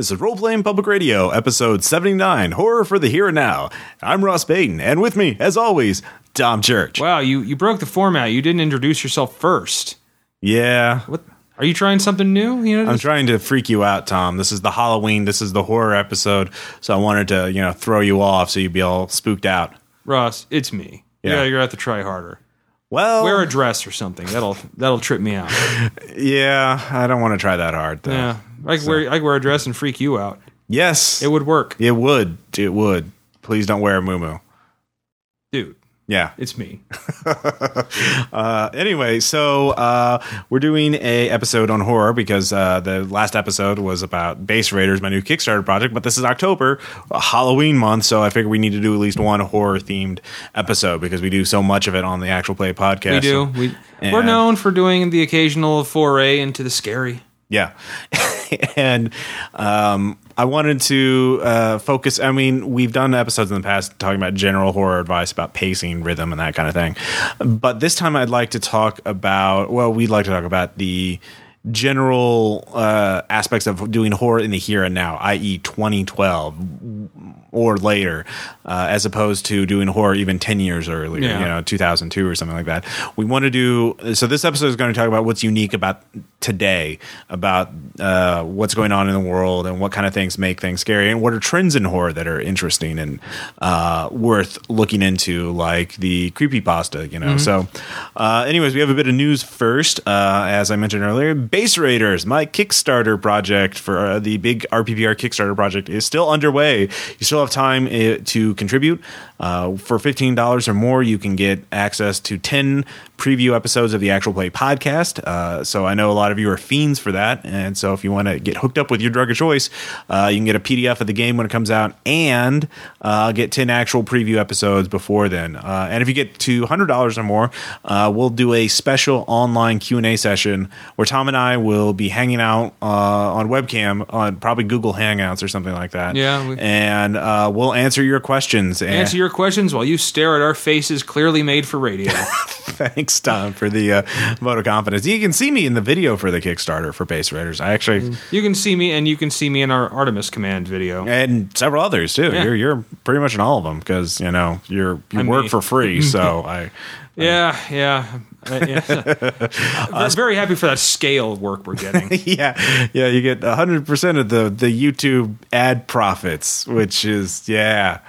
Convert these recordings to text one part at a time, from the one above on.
This is Role Playing Public Radio, episode 79, Horror for the Here and Now. I'm Ross Payton, and with me, as always, Tom Church. Wow, you, you broke the format. You didn't introduce yourself first. Yeah, What? Are you trying something new? You know, I'm trying to freak you out, Tom. This is the Halloween, this is the horror episode, so I wanted to, you know, throw you off so you'd be all spooked out. Ross, it's me. Yeah. Yeah, you're gonna have to try harder. Well, Wear a dress or something. That'll that'll trip me out. yeah, I don't want to try that hard, though. Yeah, I could wear I could wear a dress and freak you out. Yes, It would work, it would. It would. Please don't wear a moo dude. Yeah. It's me. Uh, anyway, so uh, we're doing a episode on horror because uh, the last episode was about Base Raiders, my new Kickstarter project. But this is October, Halloween month, so I figured we need to do at least one horror themed episode because we do so much of it on the Actual Play podcast. We do. We we're known for doing the occasional foray into the scary. Yeah. and um, I wanted to uh, focus. I mean, we've done episodes in the past talking about general horror advice about pacing, rhythm, and that kind of thing. But this time I'd like to talk about, well, we'd like to talk about the general uh, aspects of doing horror in the here and now, i.e., 2012 or later, uh, as opposed to doing horror even 10 years earlier, Yeah. you know, 2002 or something like that. We want to do so. This episode is going to talk about what's unique about today, about uh, what's going on in the world, and what kind of things make things scary, and what are trends in horror that are interesting and uh, worth looking into, like the creepy pasta. You know. So, uh, anyways, we have a bit of news first. Uh, as I mentioned earlier, Base Raiders, my Kickstarter project for uh, the big RPPR Kickstarter project, is still underway. You still have time uh, to contribute. Uh, for fifteen dollars or more, you can get access to ten preview episodes of the Actual Play podcast. Uh, so I know a lot of you are fiends for that, and so if you want to get hooked up with your drug of choice, uh, you can get a PDF of the game when it comes out, and uh, get ten actual preview episodes before then. Uh, and if you get to hundred dollars or more, uh, we'll do a special online Q and A session where Tom and I will be hanging out uh, on webcam on probably Google Hangouts or something like that. Yeah, we- and uh, we'll answer your questions. And Answer your questions while you stare at our faces clearly made for radio. Thanks, Tom, for the uh, vote of confidence. You can see me in the video for the Kickstarter for Base Raiders. I actually you can see me and you can see me in our Artemis command video. and several others too. Yeah. You're you're pretty much in all of them because you know you're you I'm work me. for free. So I Yeah, yeah. Uh, yeah. I'm very happy for that scale of work we're getting. yeah yeah you get hundred percent of the the YouTube ad profits, which is yeah.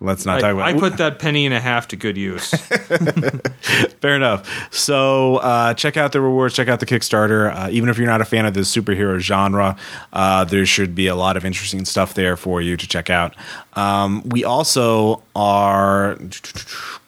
Let's not I, talk about. I put that penny and a half to good use. Fair enough. So uh, check out the rewards. Check out the Kickstarter. Uh, even if you're not a fan of the superhero genre, uh, there should be a lot of interesting stuff there for you to check out. Um, we also are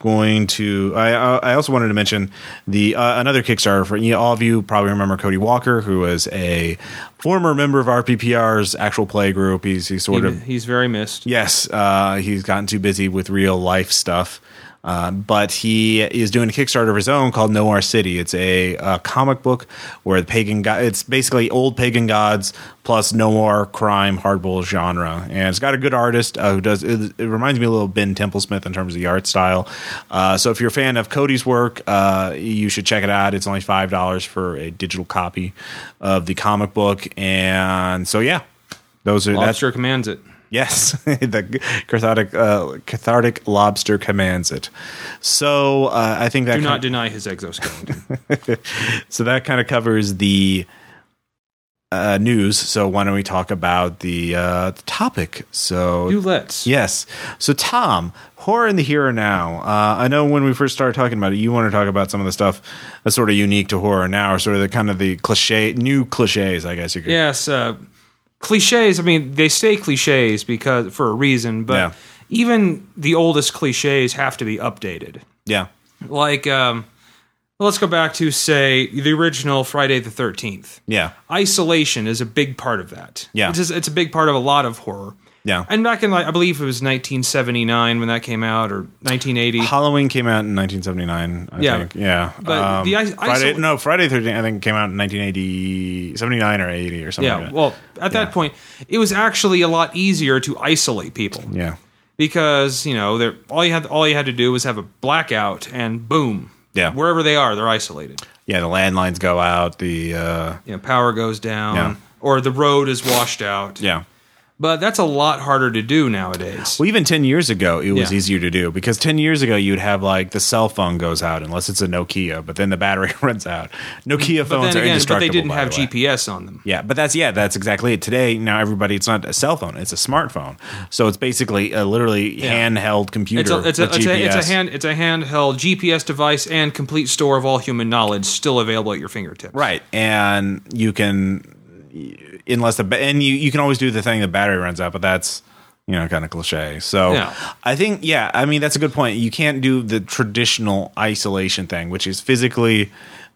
going to. I, I also wanted to mention the uh, another Kickstarter for you know, all of you probably remember Cody Walker, who was a former member of RPPR's actual play group. He's he's sort He- of he's very missed. Yes, uh, he's gotten too busy with real life stuff. Uh, but he is doing a Kickstarter of his own called Noir City. It's a, uh comic book where the pagan god, it's basically old pagan gods plus noir crime hardball genre, and it's got a good artist uh, who does. It, it reminds me a little of Ben Templesmith in terms of the art style. Uh, so if you're a fan of Cody's work, uh, you should check it out. It's only five dollars for a digital copy of the comic book, and so yeah, those are that's your commands it. Yes, the cathartic uh, cathartic lobster commands it. So uh, I think that Do not deny his exoskeleton. so that kind of covers the uh, news. So why don't we talk about the, uh, the topic? So you let's. yes, so Tom, horror in the here and now. Uh, I know when we first started talking about it, you want to talk about some of the stuff that's sort of unique to horror now, or sort of the kind of the cliche, new cliches, I guess you could. Yes, uh, cliches. I mean, they stay cliches because for a reason, but Yeah. even the oldest cliches have to be updated. yeah, Like, um, let's go back to say the original Friday the Thirteenth. yeah, Isolation is a big part of that. Yeah. it's, it's a big part of a lot of horror. Yeah. And back in like I believe it was 1979 when that came out, or 1980. Halloween came out in 1979. I Yeah. think. yeah. But the I- Friday, isol- no, Friday 13 I think came out in 1980, 79 or 80 or something. yeah, like well, at that point, it was actually a lot easier to isolate people. yeah, because you know they're, all you had all you had to do was have a blackout and boom Yeah. wherever they are they're isolated yeah. The landlines go out. The uh, you know power goes down Yeah. or the road is washed out yeah, but that's a lot harder to do nowadays. Well, even 10 years ago, it was Yeah. easier to do because 10 years ago, you'd have like the cell phone goes out unless it's a Nokia, but then the battery runs out. Nokia phones then are again, but indestructible. they didn't have the. GPS on them. Yeah, but that's yeah, that's exactly it. Today, now everybody, it's not a cell phone; it's a smartphone. So it's basically a literally handheld computer. It's a, it's, a, it's, a, it's a hand it's a handheld GPS device and complete store of all human knowledge still available at your fingertips. right, and you can unless the and you you can always do the thing the battery runs out, but that's you know kind of cliche. So Yeah. I think yeah, I mean that's a good point. You can't do the traditional isolation thing, which is physically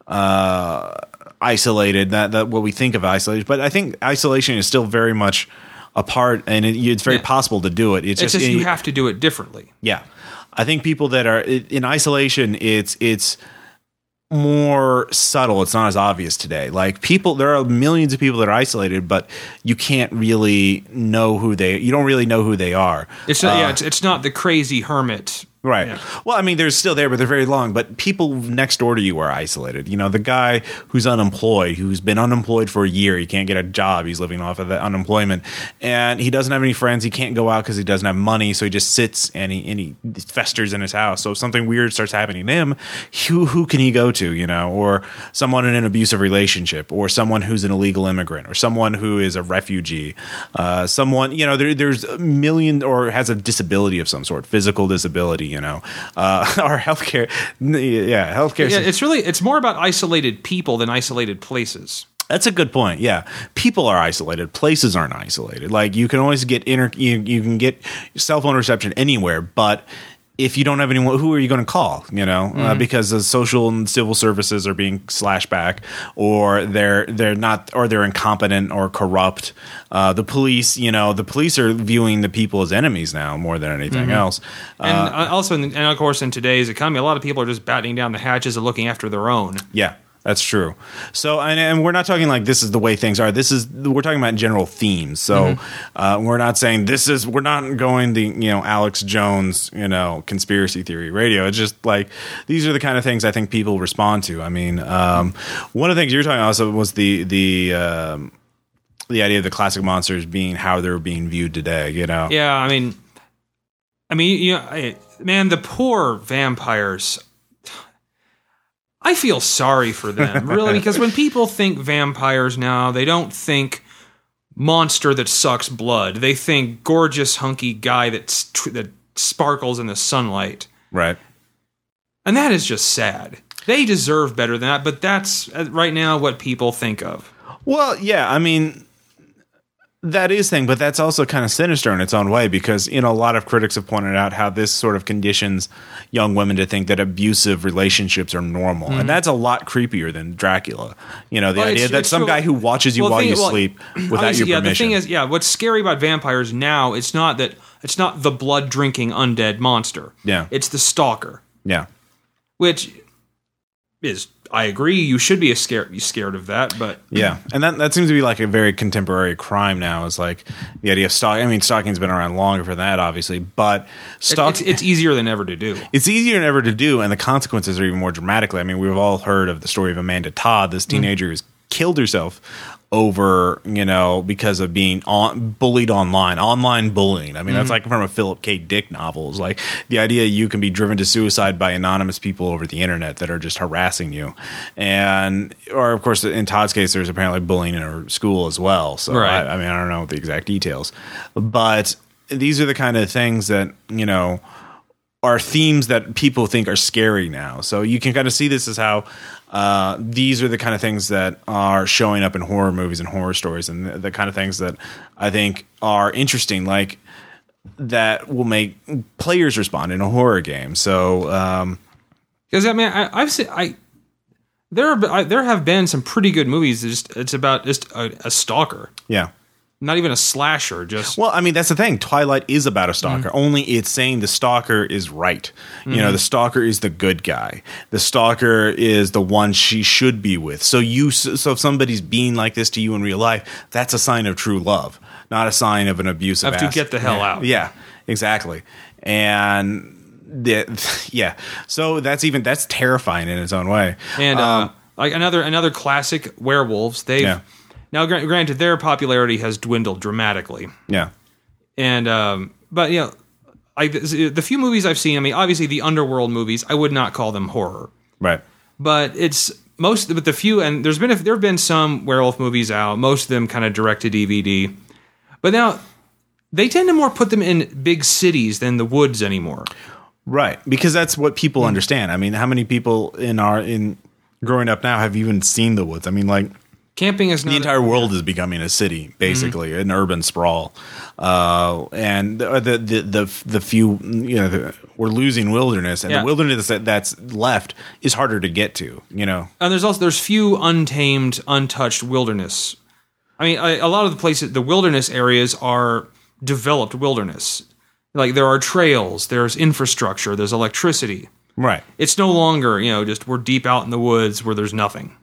uh, isolated. That that what we think of isolation, but I think isolation is still very much a part, and it, it's very Yeah. possible to do it. It's, It's just, just you have to do it differently. yeah, I think people that are in isolation, it's it's more subtle. It's not as obvious today. Like people, there are millions of people that are isolated, but you can't really know who they. You don't really know who they are. It's not, yeah, uh, it's, it's not the crazy hermit. Right. Yeah. Well, I mean, they're still there, but they're very long. But people next door to you are isolated. You know, the guy who's unemployed, who's been unemployed for a year, he can't get a job. He's living off of that unemployment, and he doesn't have any friends. He can't go out because he doesn't have money. So he just sits and he and he festers in his house. So if something weird starts happening to him, who who can he go to? You know, or someone in an abusive relationship, or someone who's an illegal immigrant, or someone who is a refugee, uh, someone you know, there, there's a million or has a disability of some sort, physical disability. You know, uh, our healthcare, yeah, healthcare. Yeah, it's really it's more about isolated people than isolated places. That's a good point. Yeah, people are isolated. Places aren't isolated. Like you can always get inter. You, you can get cell phone reception anywhere, but if you don't have anyone, who are you going to call? You know, uh, because the social and civil services are being slashed back, or they're they're not, or they're incompetent or corrupt. Uh, the police, you know, the police are viewing the people as enemies now more than anything else. And uh, also, in, and of course, in today's economy, a lot of people are just battening down the hatches and looking after their own. Yeah, that's true. So, and, and we're not talking like this is the way things are. This is we're talking about general themes. So, uh, we're not saying this is. We're not going the you know Alex Jones you know conspiracy theory radio. It's just like these are the kind of things I think people respond to. I mean, um, one of the things you're talking also was the the. Um, the idea of the classic monsters being how they're being viewed today, you know. Yeah, I mean, I mean, you know, I- man, the poor vampires. I feel sorry for them, really, because when people think vampires now, they don't think monster that sucks blood. They think gorgeous, hunky guy that's tr- that sparkles in the sunlight, Right. and that is just sad. They deserve better than that, but that's uh, right now what people think of. Well, yeah, I mean that is thing, but that's also kind of sinister in its own way because you know a lot of critics have pointed out how this sort of conditions young women to think that abusive relationships are normal, and that's a lot creepier than Dracula. You know, the Mm-hmm. Well, idea it's- that it's some true. guy who watches you Well, while thing- you well, sleep without your yeah, permission. the thing is, yeah, what's scary about vampires now? It's not that it's not the blood drinking undead monster. Yeah. it's the stalker, yeah, which is I agree. You should be a scared be scared of that, but yeah, and that that seems to be like a very contemporary crime now. Is like the idea of stalking. I mean, stalking's been around longer for that, obviously, but stalk. it's, it's easier than ever to do. it's easier than ever to do, and the consequences are even more dramatically. I mean, we've all heard of the story of Amanda Todd, this mm. teenager who's killed herself over, you know, because of being on, bullied online, online bullying. I mean, that's mm-hmm. like from a Philip K. Dick novel. It's like the idea you can be driven to suicide by anonymous people over the internet that are just harassing you. And, or of course, in Todd's case, there's apparently bullying in her school as well. So, Right. I, I mean, I don't know the exact details, but these are the kind of things that, you know, are themes that people think are scary now. So you can kind of see this as how uh, these are the kind of things that are showing up in horror movies and horror stories, and the, the kind of things that I think are interesting, like that will make players respond in a horror game. So um, Because I mean, I, I've seen I there are, I, there have been some pretty good movies. That just it's about just a, a stalker, yeah. Not even a slasher. Just Well, I mean, that's the thing. Twilight is about a stalker. Only it's saying the stalker is right. You know, the stalker is the good guy. The stalker is the one she should be with. So you, so if somebody's being like this to you in real life, that's a sign of true love, not a sign of an abusive. Have to ass- get the hell Yeah. out. Yeah, exactly. And the, yeah, so that's even that's terrifying in its own way. and Um, uh, like another another classic werewolves. They've Yeah. Now, gra- granted, their popularity has dwindled dramatically, Yeah. and um, but you know, I the few movies I've seen. I mean, obviously the underworld movies. I would not call them horror, Right. but it's most. But the few and there's been a, there have been some werewolf movies out. Most of them kind of direct to DVD, but now they tend to more put them in big cities than the woods anymore. Right. Because that's what people understand. I mean, how many people in our in growing up now have even seen the woods? I mean, like Camping is not the entire world is becoming a city, basically, an urban sprawl. Uh, and the, the the the the few you know the, we're losing wilderness, and Yeah. the wilderness that, that's left is harder to get to. You know, and there's also there's few untamed, untouched wilderness. I mean, I, a lot of the places, the wilderness areas are developed wilderness. Like there are trails, there's infrastructure, there's electricity. right? It's no longer, you know, just we're deep out in the woods where there's nothing.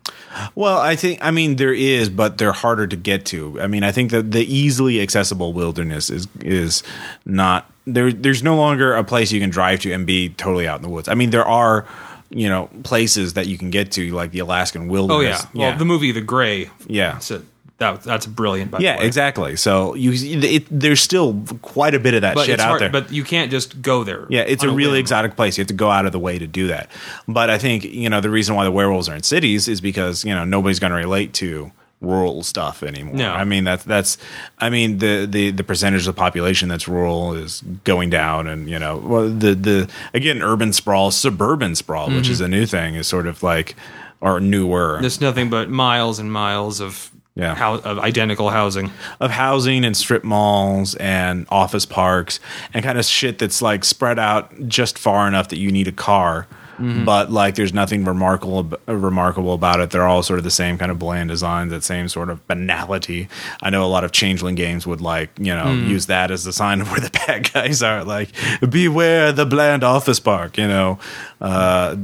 Well, I think I mean there is, but they're harder to get to. I mean, I think that the easily accessible wilderness is is not there. There's no longer a place you can drive to and be totally out in the woods. I mean, there are you know places that you can get to, like the Alaskan wilderness. Oh yeah, well the movie The Grey, yeah. so that that's brilliant. By Yeah, the way. exactly. So you, it, there's still quite a bit of that But shit out hard, there. but you can't just go there. yeah, it's a on really exotic place. You have to go out of the way to do that. But I think you know the reason why the werewolves are in cities is because you know nobody's going to relate to rural stuff anymore. No. I mean that's that's I mean the the the percentage of the population that's rural is going down, and you know well the the again urban sprawl, suburban sprawl, which Mm-hmm. is a new thing, is sort of like or newer. There's nothing but miles and miles of Yeah. hou- of identical housing. of housing and strip malls and office parks and kind of shit that's like spread out just far enough that you need a car. Mm-hmm. But like, there's nothing remarkable uh, remarkable about it. They're all sort of the same kind of bland designs, that same sort of banality. I know a lot of changeling games would like you know mm. use that as the sign of where the bad guys are. Like, beware the bland office park. You know, uh,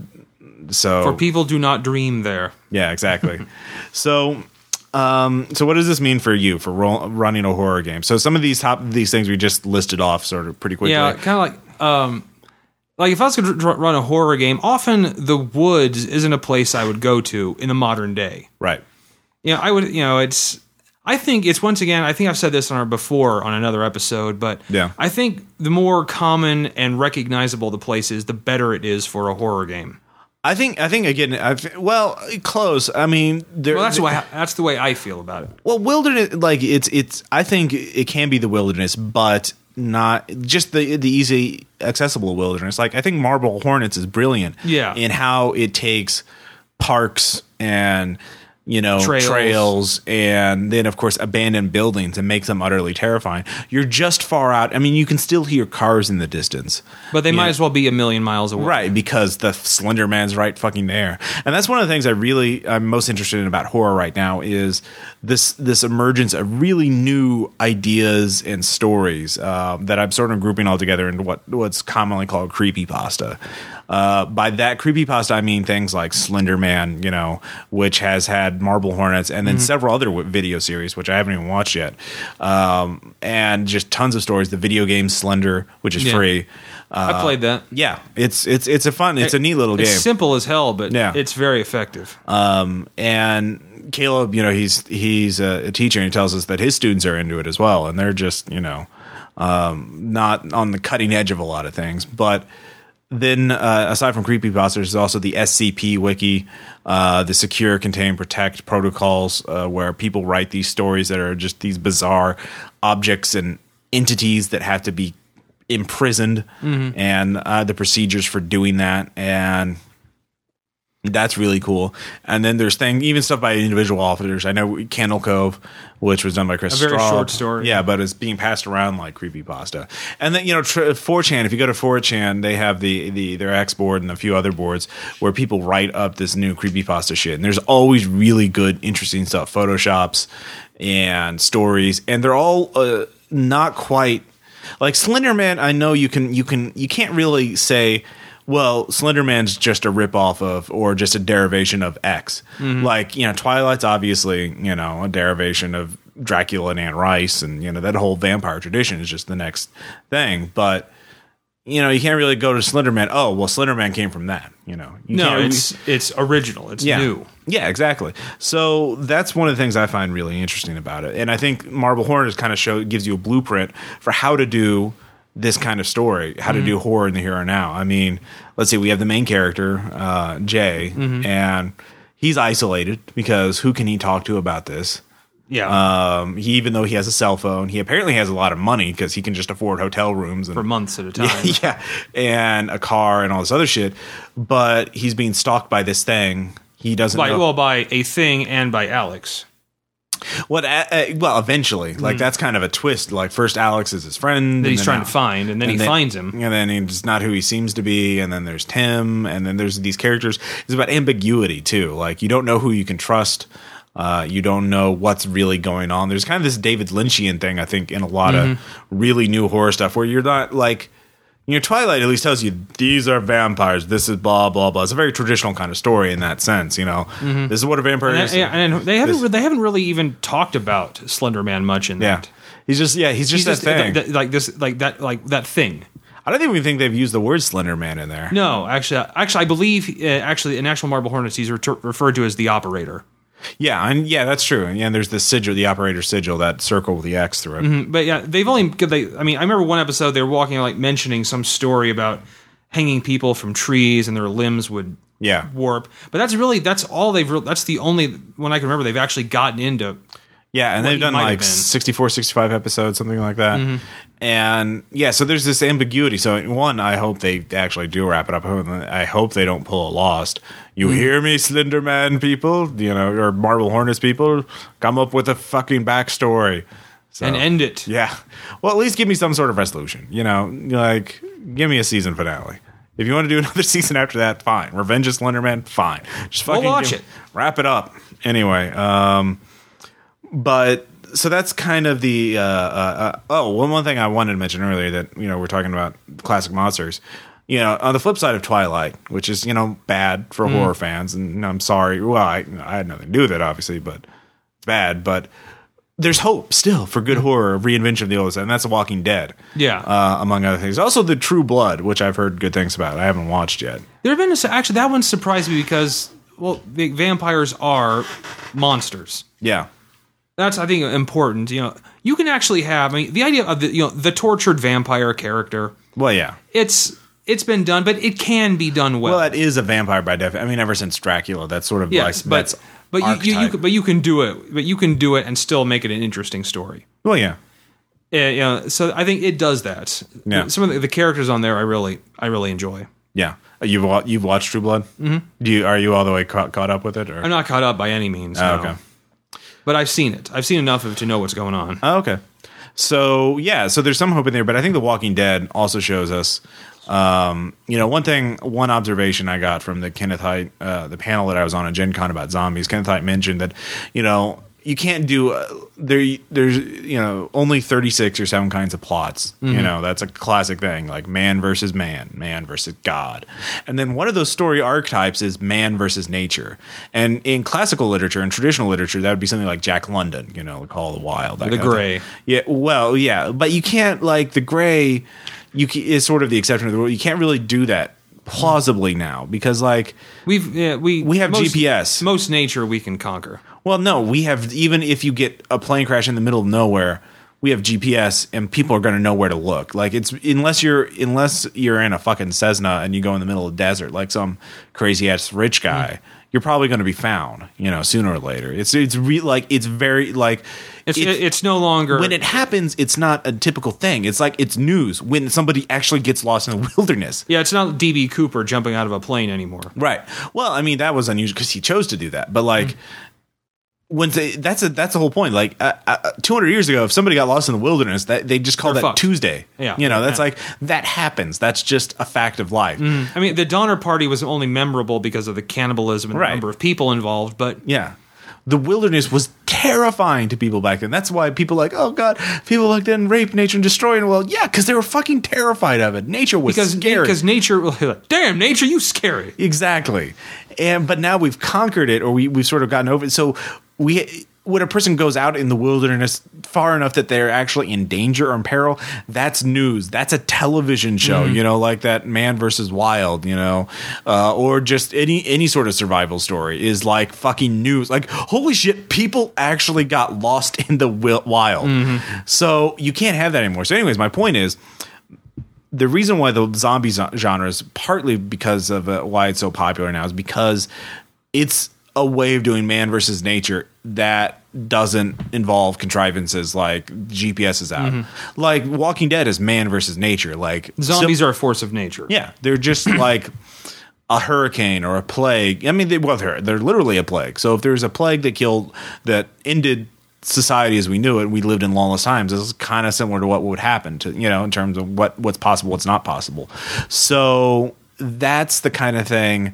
so For people do not dream there. yeah, exactly. so, um, so what does this mean for you for ro- running a horror game? So some of these top these things we just listed off sort of pretty quickly. Yeah, kind of like um, like if I was going to run a horror game, often the woods isn't a place I would go to in the modern day. Right. You know, I would. You know, it's. I think it's once again. I think I've said this on our before on another episode, but Yeah. I think the more common and recognizable the place is, the better it is for a horror game. I think I think again. I th- well, close. I mean, there, Well, that's why that's the way I feel about it. Well, wilderness, like it's it's. I think it can be the wilderness, but not just the the easy accessible wilderness. Like I think Marble Hornets is brilliant. Yeah. in how it takes parks and you know Trails. trails. and then of course abandoned buildings and make them utterly terrifying. You're just far out. I mean, you can still hear cars in the distance. But they might Yeah. as well be a million miles away. Right, because the Slender Man's right fucking there, and that's one of the things I really I'm most interested in about horror right now is this this emergence of really new ideas and stories um, that I'm sort of grouping all together into what what's commonly called creepypasta. Uh, by that creepypasta, I mean things like Slender Man, you know, which has had Marble Hornets, and then several other w- video series, which I haven't even watched yet, um, and just tons of stories. The video game Slender, which is Yeah. free. I played that. Yeah, it's it's it's a fun, it's a neat little It's game. simple as hell, but Yeah. it's very effective. Um, and Caleb, you know, he's he's a, a teacher, and he tells us that his students are into it as well, and they're just you know, um, not on the cutting edge of a lot of things. But then, uh, aside from creepypasta, there's also the SCP wiki, uh, the secure, contain, protect protocols, uh, where people write these stories that are just these bizarre objects and entities that have to be imprisoned, and uh, the procedures for doing that, and that's really cool. And then there's thing, even stuff by individual authors. I know Candle Cove, which was done by Kris. A very Straub. short story. Yeah, but it's being passed around like creepypasta. And then you know, tr- 4chan. If you go to 4chan, they have the the their X board and a few other boards where people write up this new creepypasta shit. And there's always really good, interesting stuff, photoshops and stories, and they're all uh, not quite like Slenderman. I know you can you can you can't really say. Well, Slenderman's just a ripoff of, or just a derivation of X. Mm-hmm. Like, you know, Twilight's obviously, you know, a derivation of Dracula and Anne Rice, and, you know, that whole vampire tradition is just the next thing. But you know, you can't really go to Slenderman. Oh, well, Slenderman came from that. You know, you No, can't- it's it's original. It's yeah. new. Yeah, exactly. So that's one of the things I find really interesting about it. And I think Marble Hornets kind of show gives you a blueprint for how to do this kind of story, how to do horror in the here and now. I mean, let's see, we have the main character, uh, Jay, and he's isolated because who can he talk to about this? Yeah, Um, he, even though he has a cell phone, he apparently has a lot of money because he can just afford hotel rooms and for months at a time. yeah, and a car and all this other shit. But he's being stalked by this thing. He doesn't By, know. well, by a thing and by Alex. What? Uh, uh, well, eventually, like that's kind of a twist. Like first, Alex is his friend. That and he's trying now- to find, and then and he finds him. and then he's not who he seems to be. And then there's Tim, and then there's these characters. It's about ambiguity too. Like you don't know who you can trust. Uh, you don't know what's really going on. There's kind of this David Lynchian thing, I think, in a lot Mm-hmm. of really new horror stuff where you're not like, you know, Twilight at least tells you these are vampires. This is blah blah blah. It's a very traditional kind of story in that sense. You know, this is what a vampire Mm-hmm. And, is. yeah, and they haven't This- they haven't really even talked about Slender Man much in yeah, that. he's just yeah, he's just He's that thing. th- th- like this, like that, like that thing. I don't even think they've used the word Slender Man in there. No, actually, actually, I believe uh, actually in actual Marble Hornets he's retur referred to as the operator. Yeah, and yeah, that's true. And yeah, there's the sigil, the operator sigil, that circle with the X through it. Mm-hmm, but yeah, they've only. They, I mean, I remember one episode they were walking like mentioning some story about hanging people from trees and their limbs would Yeah, warp. But that's really that's all they've. Re- that's the only one I can remember they've actually gotten into. yeah, and they've done like been. 64, 65 episodes, something like that. Mm-hmm. And yeah, so there's this ambiguity. So one, I hope they actually do wrap it up. I hope they don't pull a Lost. You hear me, Slender Man people? You know, or Marble Hornets people? Come up with a fucking backstory. So, And end it. Yeah. Well, at least give me some sort of resolution. You know, like give me a season finale. If you want to do another season after that, fine. Revenge of Slenderman, fine. Just We'll fucking watch give- it. Wrap it up. Anyway, um, but so that's kind of the uh, uh, uh, oh one one thing I wanted to mention earlier that you know we're talking about classic monsters. You know, on the flip side of Twilight, which is you know bad for Mm. horror fans, and I'm sorry. Well, I, I had nothing to do with it, obviously, but it's bad. But there's hope still for good horror, reinvention of the old, and that's The Walking Dead. Mm. Yeah. uh, among other things. Also, The True Blood, which I've heard good things about. I haven't watched yet. There have been a, actually that one surprised me because well, the vampires are monsters. Yeah, That's I think important. You know, you can actually have I mean, the idea of the you know the tortured vampire character. well, yeah. It's it's been done, but it can be done well. Well, that is a vampire by definition. I mean, ever since Dracula, that's sort of yes, like but that's but you, you, you can- but you can do it. But you can do it and still make it an interesting story. well, yeah. Yeah, you know, so I think it does that. Yeah. Some of the, the characters on there, I really, I really enjoy. Yeah, you've wa- you've watched True Blood. Mm-hmm. Do you are you all the way caught, caught up with it? Or? I'm not caught up by any means. Oh, no. okay. But I've seen it. I've seen enough of it to know what's going on. Oh, okay. So yeah, so there's some hope in there, but I think The Walking Dead also shows us. Um, you know, one thing, one observation I got from the Kenneth Hite, uh, the panel that I was on at Gen Con about zombies. Kenneth Hite mentioned that, you know, you can't do uh, there. There's you know only 36 or seven kinds of plots. You know, that's a classic thing, like man versus man, man versus God, and then one of those story archetypes is man versus nature. And in classical literature and traditional literature, that would be something like Jack London, you know, the Call of the Wild, that The kind of thing. Grey. Yeah, well, yeah, but you can't like the gray. You ca- is sort of the exception of the rule. You can't really do that plausibly now because, like, We've yeah, we We have most, GPS. Most nature we can conquer. Well, no, we have even if you get a plane crash in the middle of nowhere, we have GPS and people are going to know where to look. Like it's unless you're unless you're in a fucking Cessna and you go in the middle of the desert like some crazy ass rich guy, hmm. you're probably going to be found, you know, sooner or later. It's it's re- like it's very like It's it's, no longer when it happens, it's not a typical thing. It's like it's news when somebody actually gets lost in the wilderness. yeah, it's not DB Cooper jumping out of a plane anymore. Right. Well, I mean that was unusual because he chose to do that. But like, hmm. When they, that's a that's the whole point. Like uh, uh, 200 years ago, if somebody got lost in the wilderness, that they just call that fucked. Tuesday. Yeah. You know, that's Yeah. like that happens. That's just a fact of life. I mean, the Donner Party was only memorable because of the cannibalism and Right. the number of people involved, but Yeah. The wilderness was terrifying to people back then. That's why people like, oh god, people back then rape nature and destroy it. Well, yeah, because they were fucking terrified of it. Nature was because scary. because nature, damn nature, you scary. Exactly. And but now we've conquered it or we we've sort of gotten over it. So we when a person goes out in the wilderness far enough that they're actually in danger or in peril, that's news. That's a television show, you know, like that Man versus Wild, you know, uh, or just any any sort of survival story is like fucking news. Like, holy shit, people actually got lost in the wi- wild. So you can't have that anymore. So, anyways, my point is the reason why the zombie zo- genre is partly because of uh, why it's so popular now is because it's a way of doing man versus nature that doesn't involve contrivances like GPS is out. Mm-hmm. Like Walking Dead is man versus nature. Like Zombies are a force of nature. yeah, they're just like a hurricane or a plague. I mean, they, well, they're they're literally a plague. So if there's a plague that killed that ended society as we knew it, we lived in lawless times. This is kind of similar to what would happen to you know in terms of what what's possible, what's not possible. So that's the kind of thing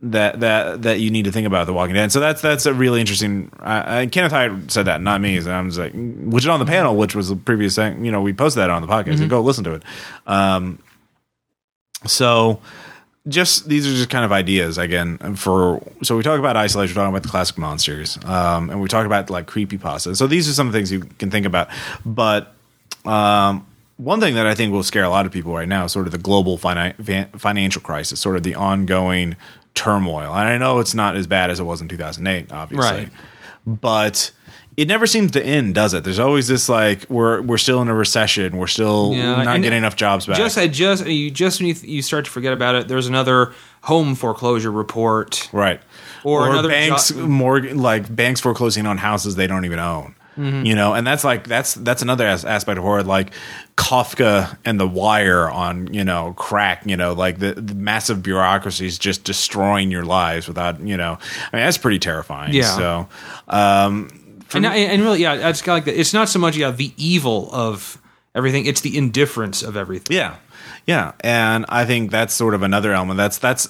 that that that you need to think about the Walking Dead. So that's that's a really interesting. Uh, Kenneth Hite said that, not me. So I'm just like, which is on the panel, which was the previous thing. You know, we posted that on the podcast. So go listen to it. Um, so just these are just kind of ideas again for so we talk about isolation we're talking about the classic monsters um, and we talk about like creepy pasta so these are some things you can think about but um, one thing that i think will scare a lot of people right now is sort of the global fina- financial crisis sort of the ongoing turmoil and i know it's not as bad as it was in 2008 obviously Right. but it never seems to end, does it? There's always this like we're we're still in a recession. We're still Yeah, not getting enough jobs back. Just I just you just when you, you start to forget about it, there's another home foreclosure report. right Or another banks jo- more like banks foreclosing on houses they don't even own Mm-hmm. you know and that's like that's that's another as- aspect of horror like kafka and the wire on you know crack you know like the, the massive bureaucracies just destroying your lives without you know i mean that's pretty terrifying Yeah. so um And, and really, yeah, it's kind of like that. It's not so much yeah the evil of everything; it's the indifference of everything. Yeah, yeah, and I think that's sort of another element. That's that's,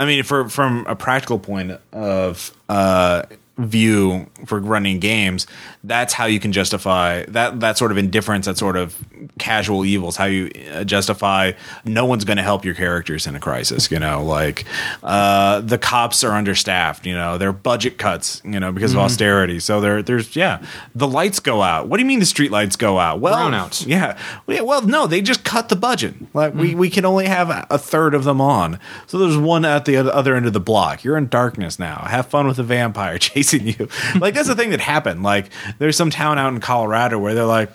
I mean, for from a practical point of uh, view for running games, that's how you can justify that that sort of indifference, that sort of casual evils. How you uh, justify no one's going to help your characters in a crisis. You know, like uh, the cops are understaffed. You know, their budget cuts. You know, because of austerity. So there, there's yeah, the lights go out. What do you mean the street lights go out? Well, Brownouts. yeah. Well, no, they just cut the budget. Like we, we can only have a third of them on. So there's one at the other end of the block. You're in darkness now. Have fun with the vampire chasing you. like that's the thing that happened. Like there's some town out in Colorado where they're like,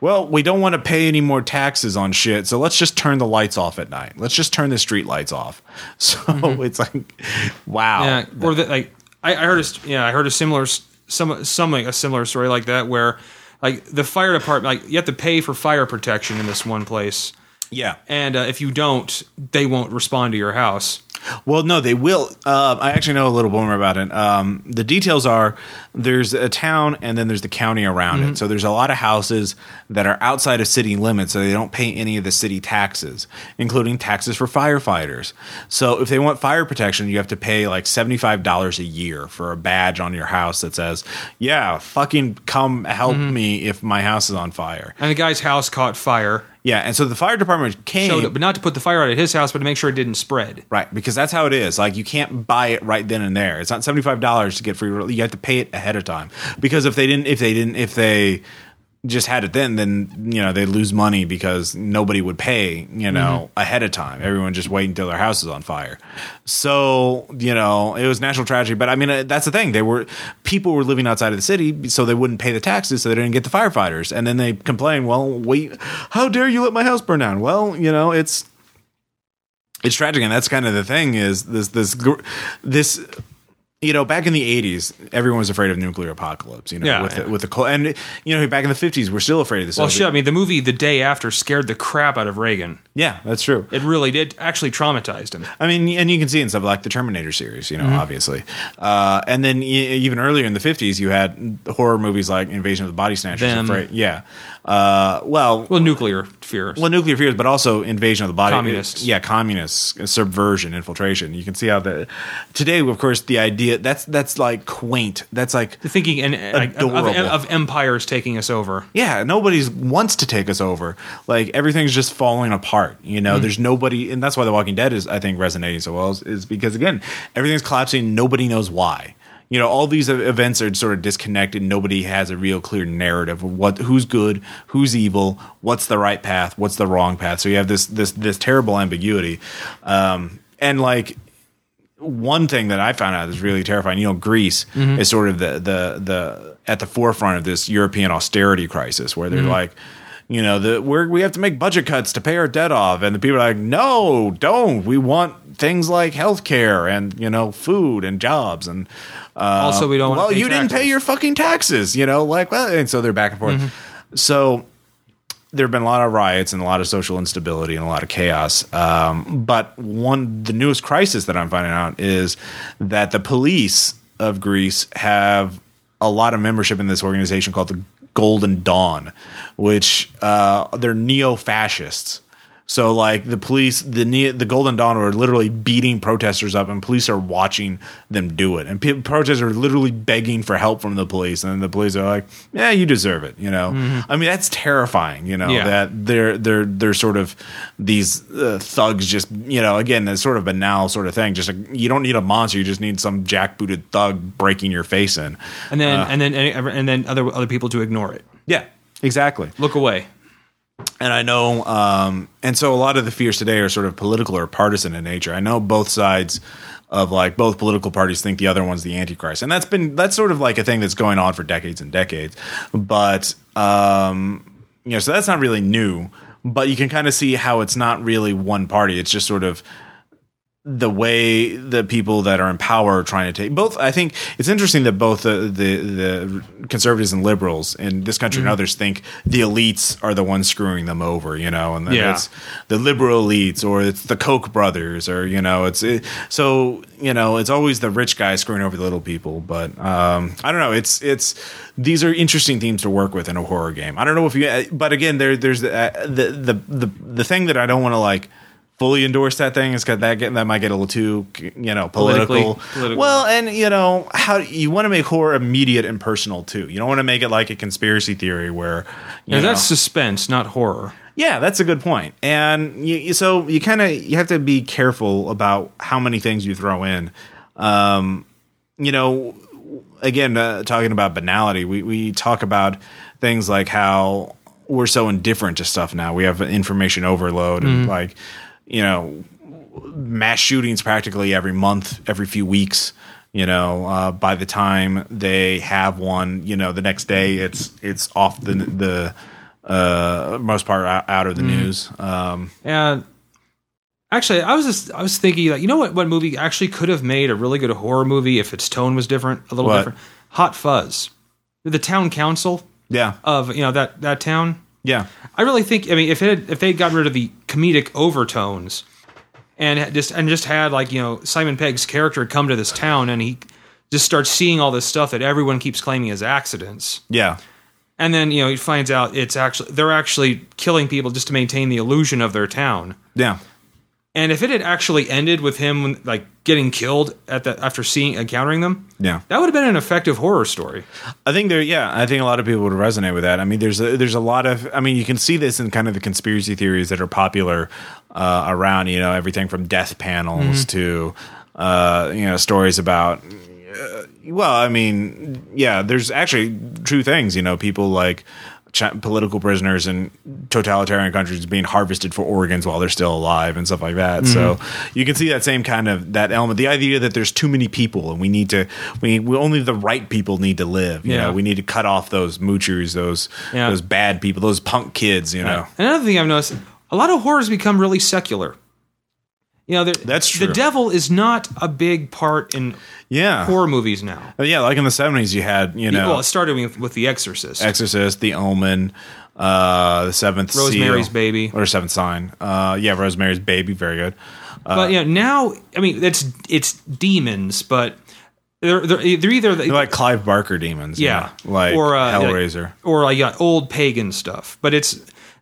well, we don't want to pay any more taxes on shit, so let's just turn the lights off at night. Let's just turn the street lights off. So it's like, wow. Yeah, or that like I, I heard a yeah I heard a similar some some like a similar story like that where like the fire department like you have to pay for fire protection in this one place yeah. and uh, if you don't they won't respond to your house. Well, no, they will. Uh, I actually know a little more about it. Um, the details are there's a town and then there's the county around it. So there's a lot of houses that are outside of city limits, so they don't pay any of the city taxes, including taxes for firefighters. So if they want fire protection, you have to pay like $75 a year for a badge on your house that says, yeah, fucking come help me if my house is on fire. And the guy's house caught fire. Yeah. And so the fire department came. Showed but not to put the fire out at his house, but to make sure it didn't spread. Right, because that's how it is. Like you can't buy it right then and there. It's not seventy five dollars to get free. You have to pay it ahead of time. Because if they didn't, if they didn't, if they just had it then, then you know they lose money because nobody would pay. You know ahead of time. Everyone just wait until their house is on fire. So you know it was national tragedy. But I mean uh, that's the thing. They were people were living outside of the city, so they wouldn't pay the taxes, so they didn't get the firefighters. And then they complain, well, wait, how dare you let my house burn down? Well, you know it's it's tragic and that's kind of the thing is this this this you know back in the 80s everyone was afraid of nuclear apocalypse you know Yeah, with yeah. the, with the cold and you know back in the 50s we're still afraid of this Well, shit. I mean, the movie The Day After scared the crap out of Reagan. yeah that's true It really did. Actually, traumatized him. I mean, and you can see it in stuff like the Terminator series, you know, obviously. Uh, and then even earlier in the 50s, you had horror movies like Invasion of the Body Snatchers. Them. Afraid, yeah. Uh, well, Well, nuclear fears. well, nuclear fears, but also invasion of the body. Communists. yeah, communists, subversion, infiltration. You can see how the today, of course, the idea that's that's like quaint. That's like The thinking and like, of, of, of empires taking us over. yeah, nobody's wants to take us over. Like everything's just falling apart. You know, there's nobody, and that's why The Walking Dead is, I think, resonating so well. Is, is because again, everything's collapsing. Nobody knows why. you know all these events are sort of disconnected nobody has a real clear narrative of what who's good who's evil what's the right path what's the wrong path so you have this this this terrible ambiguity um and like one thing that I found out is really terrifying. You know, Greece is sort of the the the at the forefront of this European austerity crisis, where they're like, you know, the we're, we have to make budget cuts to pay our debt off, and the people are like, no, don't. We want things like healthcare and you know, food and jobs and. Uh, Also, we don't Well, pay you didn't pay your fucking taxes, you know, like well, and so they're back and forth. Mm-hmm. So there have been a lot of riots and a lot of social instability and a lot of chaos. Um, but one, the newest crisis that I'm finding out is that the police of Greece have a lot of membership in this organization called the Golden Dawn, which uh, they're neo-fascists. So like the police, the the Golden Dawn are literally beating protesters up, and police are watching them do it. And protesters are literally begging for help from the police, and the police are like, "Yeah, you deserve it." You know, I mean that's terrifying. You know Yeah. that they're they're they're sort of these uh, thugs. Just you know, again, that's sort of banal sort of thing. Just like, you don't need a monster, you just need some jackbooted thug breaking your face in. and then Uh. and then and then other other people to ignore it. Yeah, exactly. Look away. And I know, um, and so a lot of the fears today are sort of political or partisan in nature. I know both sides of like both political parties think the other one's the antichrist, and that's been that's sort of like a thing that's going on for decades and decades. But um, you know, so that's not really new. But you can kind of see how it's not really one party; it's just sort of the way the people that are in power are trying to take both i think it's interesting that both the the, the conservatives and liberals in this country Mm-hmm. and others think the elites are the ones screwing them over you know and Yeah. it's the liberal elites or it's the koch brothers or you know it's it, so you know it's always the rich guys screwing over the little people but um i don't know it's it's these are interesting themes to work with in a horror game i don't know if you but again there there's the uh, the the the, the thing that i don't want to like fully endorse that thing is because that get, that might get a little too you know political. Political. Well, and you know how you want to make horror immediate and personal too. You don't want to make it like a conspiracy theory where you know, that's suspense, not horror. yeah, that's a good point. And you, you- so you kind of you have to be careful about how many things you throw in. Um, you know, again, uh, talking about banality, we we talk about things like how we're so indifferent to stuff now. We have information overload and like you know mass shootings practically every month, every few weeks. You know, uh, by the time they have one, you know, the next day it's it's off the the uh, most part out, of the news. Um, And actually, I was just I was thinking like, you know what what movie actually could have made a really good horror movie if its tone was different, a little What? different. Hot Fuzz. The town council yeah, of, you know, that that town. Yeah, I really think I mean if it had, if they got rid of the comedic overtones and just and just had like, you know, Simon Pegg's character come to this town and he just starts seeing all this stuff that everyone keeps claiming is accidents. yeah, And then, you know, he finds out it's actually they're actually killing people just to maintain the illusion of their town. yeah. And if it had actually ended with him like getting killed at the after seeing encountering them, Yeah. that would have been an effective horror story. I think there, yeah, I think a lot of people would resonate with that. I mean, there's a, there's a lot of, I mean, you can see this in kind of the conspiracy theories that are popular uh, around, you know, everything from death panels to, uh, you know, stories about, uh, well, I mean, yeah, there's actually true things, you know, people like political prisoners in totalitarian countries being harvested for organs while they're still alive and stuff like that. So mm-hmm. you can see that same kind of that element, the idea that there's too many people and we need to, we, we only the right people need to live. You Yeah. know, we need to cut off those moochers, those Yeah. those bad people, those punk kids. You know, Another thing I've noticed, a lot of horrors become really secular. You know, That's true. The devil is not a big part in yeah, horror movies now. Uh, yeah. Like in the seventies, you had you know well, it started with, with The Exorcist. Exorcist, The Omen, uh, the Seventh Rosemary's Seal, Baby. or Seventh Sign. Uh, yeah, Rosemary's Baby, very good. but yeah, now I mean it's it's demons, but they're they're, they're either the, They're like Clive Barker demons. you Yeah. know, like Or, uh, Hellraiser. or like yeah, old pagan stuff. But it's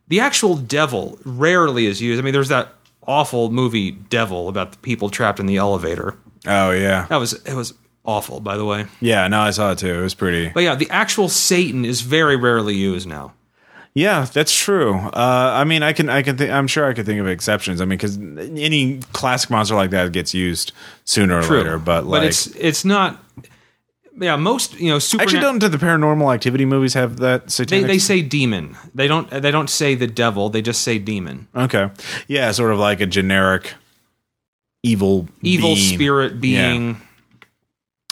the actual devil rarely is used. I mean, there's that awful movie Devil about the people trapped in the elevator. oh yeah, That was it was awful, by the way. yeah. No, I saw it too. It was pretty. But yeah, the actual Satan is very rarely used now. Yeah, that's true. Uh, I mean, I can, I can, think, I'm sure I could think of exceptions. I mean, because any classic monster like that gets used sooner or later. But like, but it's it's not yeah, most you know super. Actually, don't do the paranormal activity movies have that they, satanic? they say demon. They don't. They don't say the devil. They just say demon. okay, yeah, sort of like a generic evil Evil being. spirit being.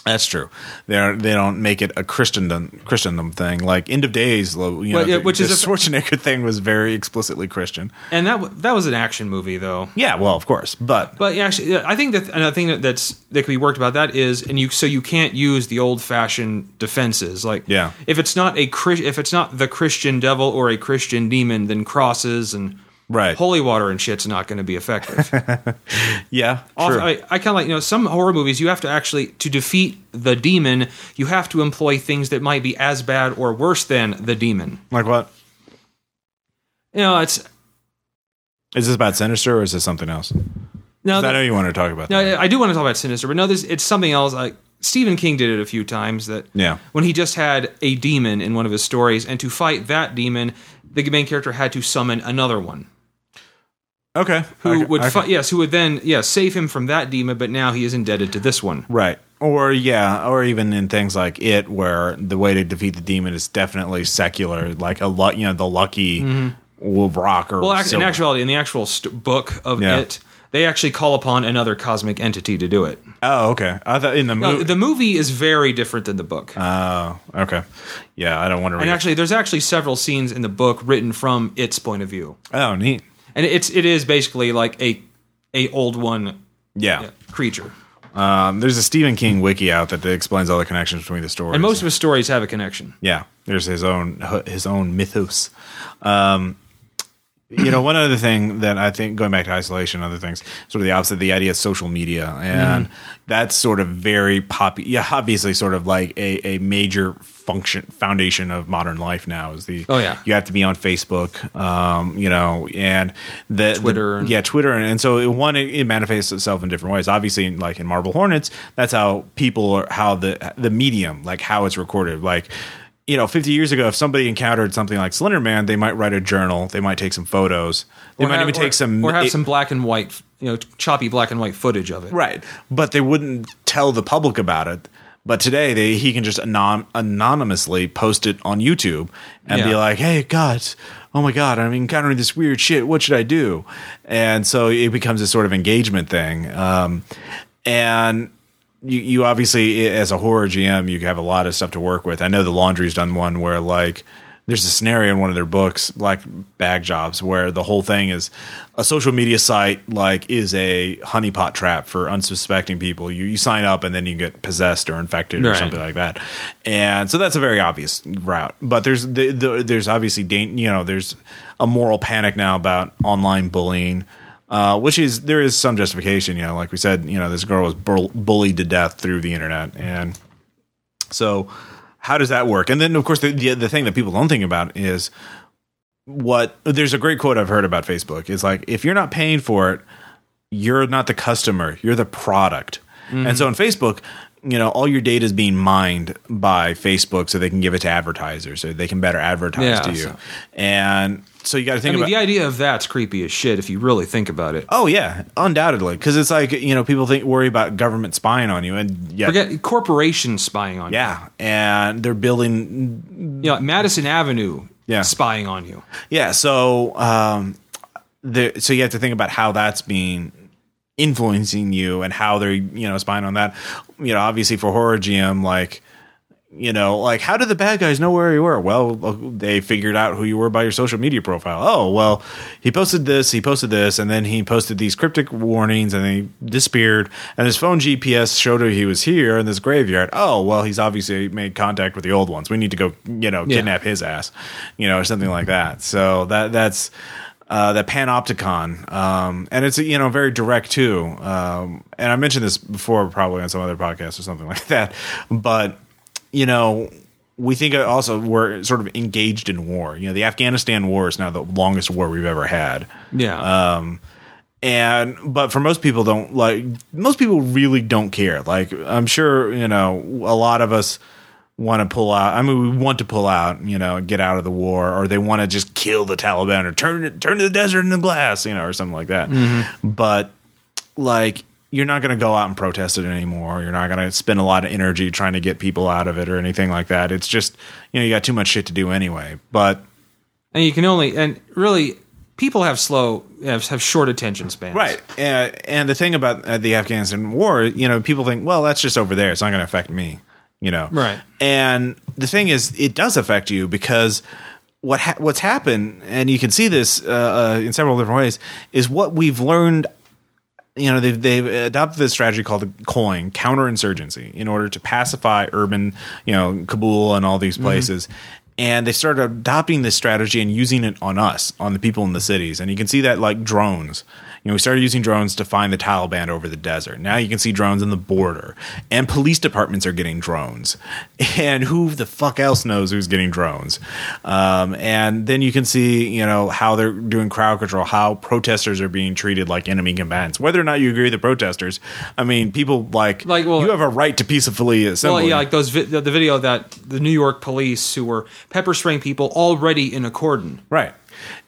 That's true. They they don't make it a Christendom Christendom thing like End of Days. You know, Well, yeah, which the is a- Schwarzenegger thing was very explicitly Christian. And that that was an action movie though. Yeah, well, of course, but But yeah, actually, I think that another thing that, that's that can be worked about that is, and you so you can't use the old fashioned defenses like Yeah. if it's not a if it's not the Christian devil or a Christian demon, then crosses and right, holy water and shit's not going to be effective. yeah, Off- true. I, I kind of like you know some horror movies you have to actually to defeat the demon you have to employ things that might be as bad or worse than the demon. like what You know, it's is this about Sinister or is this something else no, I know you want to talk about no, that. I do want to talk about Sinister, but no, this it's something else. Like Stephen King did it a few times that Yeah, when he just had a demon in one of his stories, and to fight that demon, the main character had to summon another one okay. who Okay, would okay. fi- yes, who would then yeah save him from that demon, but now he is indebted to this one. Right. Or yeah, or even in things like it, where the way to defeat the demon is definitely secular, like a lot, you know, the lucky will rock or Mm-hmm. Well, act- in actuality, in the actual st- book of Yeah. it, they actually call upon another cosmic entity to do it. oh, okay. I thought in the No, movie. the movie is very different than the book. Oh, okay. Yeah, I don't want to read. and it. actually, there's actually several scenes in the book written from its point of view, oh, neat. And it's it is basically like a a old one Yeah. creature. Um, there's a Stephen King wiki out that explains all the connections between the stories. And most of his stories have a connection. yeah, there's his own his own mythos. Um, you know, one other thing that I think going back to isolation, other things, sort of the opposite, the idea of social media, and Mm-hmm. that's sort of very poppy. Yeah, obviously, sort of like a, a major function foundation of modern life now is the Oh, yeah. you have to be on Facebook, um, you know, and the Twitter the- yeah, Twitter, and, and so it, one it, it manifests itself in different ways. Obviously, like in Marble Hornets, that's how people are how the the medium, like how it's recorded, like. You know, 50 years ago, if somebody encountered something like Slender Man, they might write a journal. They might take some photos. They Or might have- even take or- some or have it- some black and white, you know, choppy black and white footage of it. Right. But they wouldn't tell the public about it. But today they he can just anon- anonymously post it on YouTube and be like, "Hey, God, oh my god, I'm encountering this weird shit. What should I do?" And so it becomes a sort of engagement thing. Um, and you, you obviously as a horror GM, you have a lot of stuff to work with. I know the Laundry's done one where like there's a scenario in one of their books, Black Bag Jobs, where the whole thing is a social media site like is a honeypot trap for unsuspecting people. You you sign up and then you get possessed or infected or Right. something like that. And so that's a very obvious route. But there's the, the, there's obviously you know there's a moral panic now about online bullying. Uh, which is there is some justification, you know, like we said, you know, this girl was bull- bullied to death through the internet, and so how does that work? And then, of course, the, the the thing that people don't think about is what there's a great quote I've heard about Facebook. It's like if you're not paying for it, you're not the customer, you're the product. And so on Facebook, you know, all your data is being mined by Facebook so they can give it to advertisers so they can better advertise Yeah, to you. so- And so you got to think I mean, about the idea of that's creepy as shit if you really think about it. Oh yeah, undoubtedly, because it's like you know people think worry about government spying on you, and yeah, Forget corporations spying on you. yeah, and they're building you. You know, Madison Avenue Yeah. spying on you. Yeah, so um, the so you have to think about how that's being influencing you and how they're you know spying on that. You know, obviously for horror GM, like you know, like how did the bad guys know where you were? Well, they figured out who you were by your social media profile. Oh, well, he posted this, he posted this, and then he posted these cryptic warnings, and then he disappeared. And his phone GPS showed her he was here in this graveyard. Oh, well, he's obviously made contact with the old ones. We need to go, you know, Yeah. kidnap his ass, you know, or something like that. So that that's uh, the panopticon, um, and it's you know very direct too. Um, and I mentioned this before, probably on some other podcast or something like that. But you know, we think also we're sort of engaged in war. You know, the Afghanistan war is now the longest war we've ever had. Yeah. Um, and but for most people don't like most people really don't care. Like I'm sure you know a lot of us want to pull out. I mean, we want to pull out, you know, get out of the war, or they want to just kill the Taliban or turn it turn to the desert into glass, you know, or something like that. But like you're not going to go out and protest it anymore. You're not going to spend a lot of energy trying to get people out of it or anything like that. It's just, you know, you got too much shit to do anyway. But and you can only and really people have slow have, have short attention spans. Right. Uh, and the thing about uh, the Afghanistan war, you know, people think, well, that's just over there. It's not going to affect me, you know. Right. And the thing is, it does affect you because what ha- what's happened, and you can see this uh, uh, in several different ways, is what we've learned. You know, they've they've adopted this strategy called the COIN, counterinsurgency, in order to pacify urban, you know, Kabul and all these mm-hmm. places and they started adopting this strategy and using it on us, on the people in the cities. And you can see that like drones. You know, we started using drones to find the Taliban over the desert. Now you can see drones in the border, and police departments are getting drones. And who the fuck else knows who's getting drones? Um, and then you can see, you know, how they're doing crowd control, how protesters are being treated like enemy combatants. Whether or not you agree with the protesters, I mean, people like, Like, well- you have a right to peacefully assemble. Well, yeah, like those vi- the, the video that the New York police who were pepper spraying people already in a cordon. Right.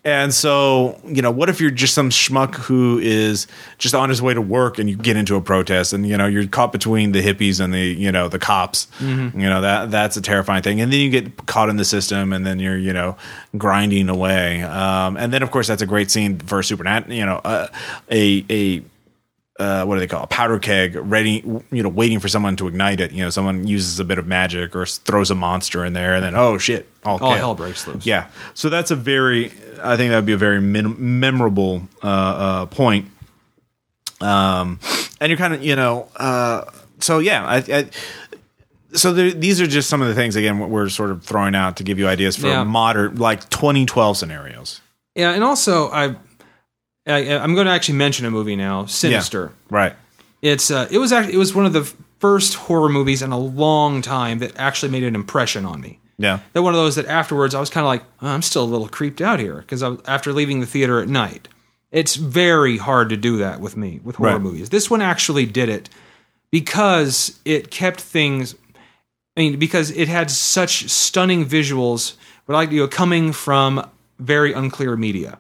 And so, you know, what if you're just some schmuck who is just on his way to work and you get into a protest and, you know, you're caught between the hippies and the, you know, the cops. You know, that that's a terrifying thing. And then you get caught in the system and then you're, you know, grinding away. Um, and then, of course, that's a great scene for a supernat, you know, uh, a, a, uh, what do they call a powder keg ready you know waiting for someone to ignite it. You know someone uses a bit of magic or throws a monster in there and then oh shit all, All hell breaks loose. yeah. So that's a very i think that would be a very min- memorable uh, uh, point. Um and you're kind of you know uh so yeah i, I so there, these are just some of the things again what we're sort of throwing out to give you ideas for Yeah. modern like 2012 scenarios. Yeah, and also I, I I'm going to actually mention a movie now, Sinister. right It's uh, it was actually it was one of the first horror movies in a long time that actually made an impression on me. yeah That one of those that afterwards I was kind of like "Oh, I'm still a little creeped out here because after leaving the theater at night, it's very hard to do that with me with horror Right. movies. This one actually did it because it kept things. I mean, because it had such stunning visuals, but like you know, coming from very unclear media.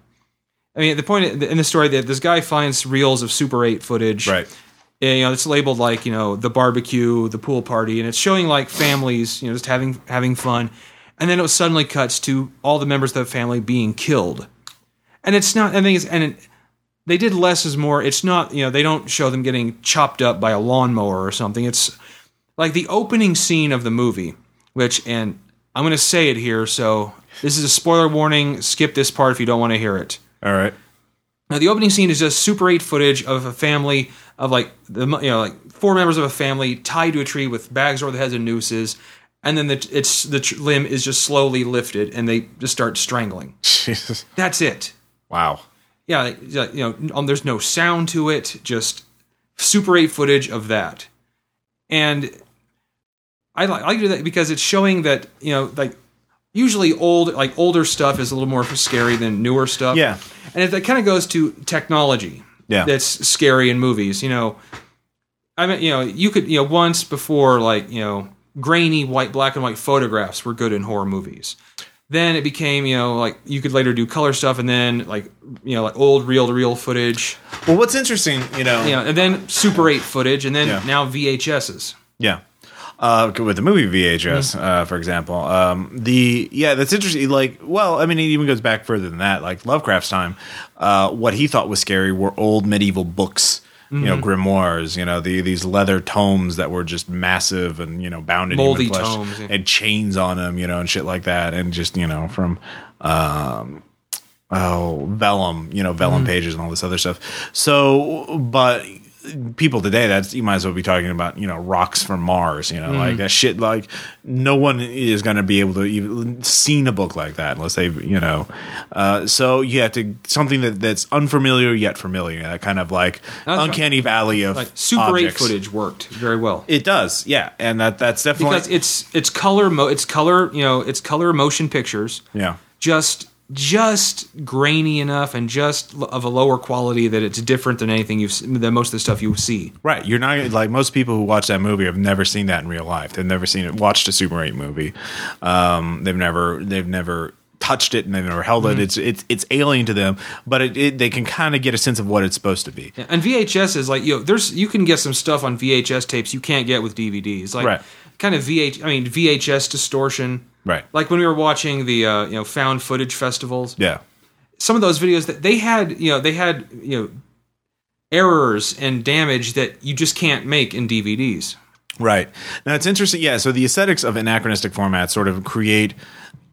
I mean, the point in the story that this guy finds reels of Super 8 footage, right and, you know, it's labeled like you know the barbecue, the pool party, and it's showing like families, you know, just having having fun, and then it suddenly cuts to all the members of the family being killed, and it's not. I think it's and it, they did less is more. It's not you know they don't show them getting chopped up by a lawnmower or something. It's like the opening scene of the movie, which and I'm going to say it here, so this is a spoiler warning. Skip this part if you don't want to hear it. All right Now, the opening scene is just Super 8 footage of a family of like the you know like four members of a family tied to a tree with bags over the heads and nooses, and then the it's the tr- limb is just slowly lifted and they just start strangling. jesus That's it. wow Yeah, you know, um, there's no sound to it. Just Super 8 footage of that, and I like I like to do that because it's showing that you know like usually old like older stuff is a little more scary than newer stuff. Yeah. And it, that kind of goes to technology. Yeah. that's scary in movies. You know, I mean, you know, you could you know once before like you know grainy white black and white photographs were good in horror movies. Then it became you know like you could later do color stuff and then like you know like old reel to reel footage. Well, what's interesting, you know, You know, and then Super 8 footage and then Yeah. now VHSs. yeah, uh, with the movie VHS, uh, for example, um, the yeah, that's interesting. Like, well, I mean, it even goes back further than that. Like Lovecraft's time, uh, what he thought was scary were old medieval books. You know, grimoires. You know, the these leather tomes that were just massive and you know bound in Moldy human flesh tomes, yeah. and chains on them. You know, and shit like that, and just you know from. Um, oh vellum you know vellum Mm-hmm. pages and all this other stuff so but people today that's you might as well be talking about you know rocks from mars you know Mm-hmm. like that shit like no one is going to be able to even seen a book like that unless they've you know uh, so you have to something that that's unfamiliar yet familiar that kind of like That's right. uncanny valley of Like Super objects. 8 footage worked very well. it does yeah and that that's definitely Because it's it's color mo- it's color, you know, it's color motion pictures. yeah just just grainy enough and just of a lower quality that it's different than anything you've than most of the stuff you see. Right, you're not like most people who watch that movie have never seen that in real life. They've never seen it, watched a Super 8 movie. Um, they've never, they've never touched it and they've never held it. It's it's it's alien to them, but it, it they can kind of get a sense of what it's supposed to be. And VHS is like you know, there's you can get some stuff on VHS tapes you can't get with DVDs. Like Right. kind of VH I mean VHS distortion. Right. Like when we were watching the uh, you know found footage festivals, Yeah. some of those videos that they had, you know, they had, you know, errors and damage that you just can't make in DVDs. Right. Now it's interesting. Yeah. So the aesthetics of anachronistic formats sort of create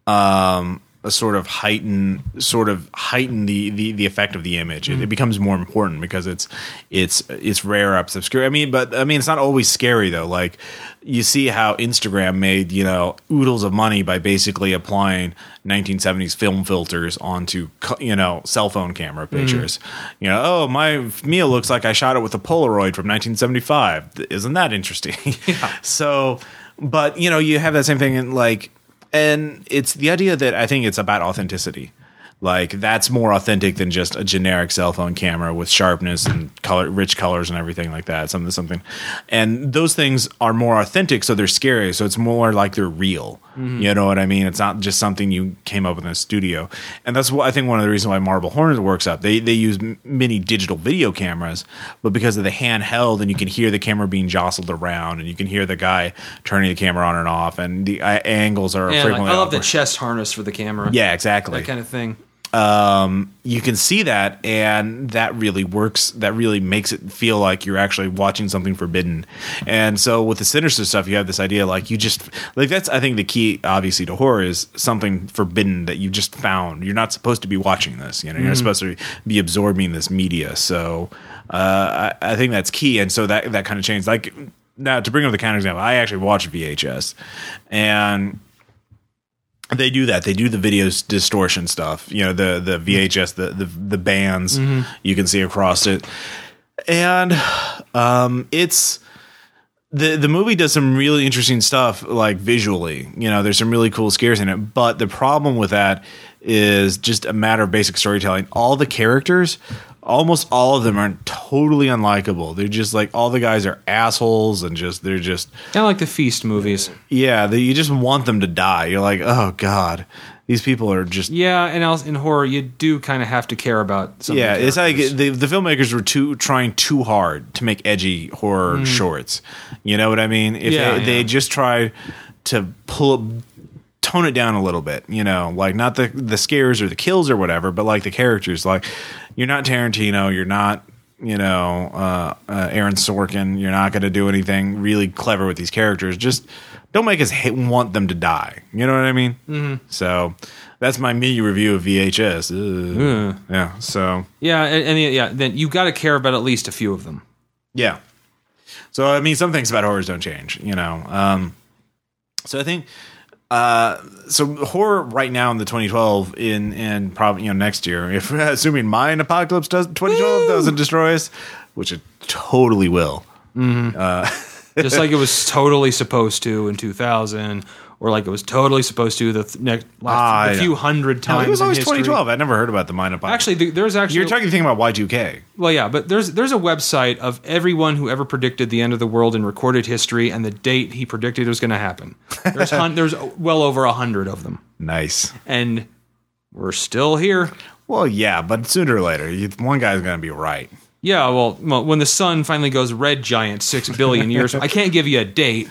um, a sort of heighten, sort of heighten the the, the effect of the image. It, it mm. becomes more important because it's it's it's rare ups obscure. I mean, but I mean, it's not always scary though. Like you see how Instagram made you know oodles of money by basically applying 1970s film filters onto you know cell phone camera mm-hmm. pictures. You know, oh my meal looks like I shot it with a Polaroid from 1975. Isn't that interesting? Yeah. so, but you know, you have that same thing in like, and it's the idea that I think it's about authenticity. Like that's more authentic than just a generic cell phone camera with sharpness and color, rich colors and everything like that. Something, something, and those things are more authentic, so they're scary. So it's more like they're real. You know what I mean? It's not just something you came up with in a studio, and that's what I think one of the reasons why Marble Hornets works up. They they use many digital video cameras, but because of the handheld, and you can hear the camera being jostled around, and you can hear the guy turning the camera on and off, and the uh, angles are like, frequently. I love the chest harness for the camera. yeah, exactly That kind of thing. Um, you can see that, and that really works. That really makes it feel like you're actually watching something forbidden. And so with the sinister stuff, you have this idea like you just like that's I think the key, obviously, to horror is something forbidden that you just found. You're not supposed to be watching this. You know, you're not supposed to be absorbing this media. So uh, I, I think that's key. And so that that kind of changed. Like now, to bring up the counterexample, I actually watched VHS, and they do that. They do the videos distortion stuff. You know, the the VHS, the the, the bands you can see across it, and um, it's the the movie does some really interesting stuff, like visually. You know, there's some really cool scares in it. But the problem with that is just a matter of basic storytelling. All the characters. Almost all of them are totally unlikable. They're just like all the guys are assholes and just they're just Kind of like the Feast movies. yeah, the, you just want them to die. You're like, oh god, these people are just. Yeah, and else in horror, you do kind of have to care about some. Yeah, of the it's like the, the filmmakers were too trying too hard to make edgy horror shorts. You know what I mean? If Mm. Yeah, they, they just tried to pull tone it down a little bit, you know, like not the the scares or the kills or whatever, but like the characters. Like you're not Tarantino, you're not you know uh, uh, Aaron Sorkin. You're not going to do anything really clever with these characters. Just don't make us hate, want them to die. You know what I mean? Mm-hmm. So that's my mini review of VHS. Ugh. Yeah. So yeah, and, and yeah, then you got to care about at least a few of them. yeah. So I mean, some things about horrors don't change. You know. Um, so I think. Uh, so horror right now in the 2012 in and probably you know next year if assuming Mayan apocalypse does 2012 doesn't destroy us which it totally will. Uh, just like it was totally supposed to in 2000 or like it was totally supposed to the th- next Ah, last, I a few know. hundred no, times it was in always history. 2012 I never heard about the Mayan apocalypse actually th- there's actually you're talking thing about Y2K well yeah but there's there's a website of everyone who ever predicted the end of the world in recorded history and the date he predicted it was going to happen. There's hun- there's well over a hundred of them. Nice. And we're still here. Well yeah but sooner or later you, one guy's gonna be right. Yeah well, well when the sun finally goes red giant six billion years i can't give you a date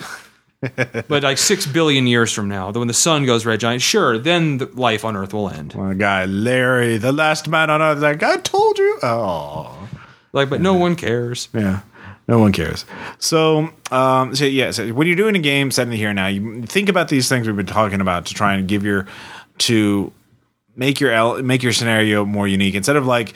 but like six billion years from now when the sun goes red giant sure then the life on earth will end one guy Larry the last man on earth like I told you oh like but no one cares Yeah. No one cares. So, um, so yeah. So when you're doing a game set in the here and now, you think about these things we've been talking about to try and give your to make your make your scenario more unique instead of like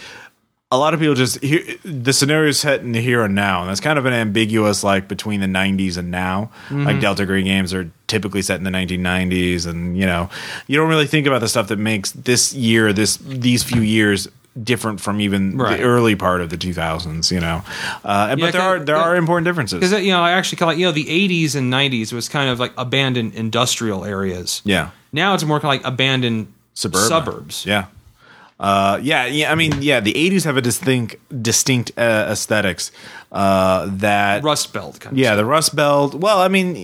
a lot of people just hear the scenario is set in the here and now, and that's kind of an ambiguous like between the 90s and now. Like Delta Green games are typically set in the 1990s, and you know you don't really think about the stuff that makes this year, this these few years different from even Right. the early part of the 2000s. You know, uh, and Yeah, but there are there yeah. are important differences. because you know i actually of like you know the 80s and 90s was kind of like abandoned industrial areas yeah, now it's more kind of like abandoned Suburban. suburbs Yeah. Uh, yeah, yeah. I mean, yeah. The '80s have a distinct, distinct uh, aesthetics uh, that Rust Belt kind of yeah, the Rust Belt. Well, I mean,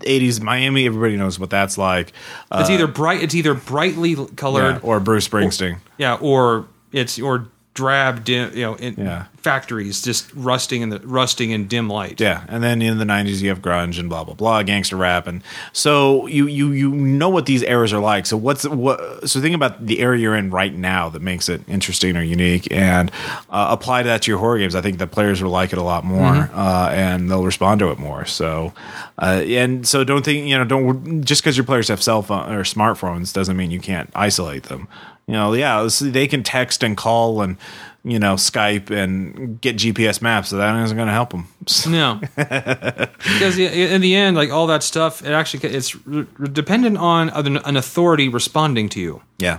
'80s Miami. Everybody knows what that's like. Uh, It's either bright. It's either brightly colored, yeah, or Bruce Springsteen. yeah, or it's or drab, dim, you know, in Yeah. factories just rusting in the rusting in dim light. Yeah, and then in the '90s you have grunge and blah blah blah, gangster rap, and so you you you know what these eras are like. So what's what? So think about the era you're in right now that makes it interesting or unique, and uh, apply that to your horror games. I think the players will like it a lot more, uh, and they'll respond to it more. So, uh, and so don't think you know don't just because your players have cell phone or smartphones doesn't mean you can't isolate them. You know, yeah, they can text and call and you know Skype and get GPS maps. So that isn't going to help them. No, because in the end, like all that stuff, it actually it's r- r- dependent on an an authority responding to you. Yeah.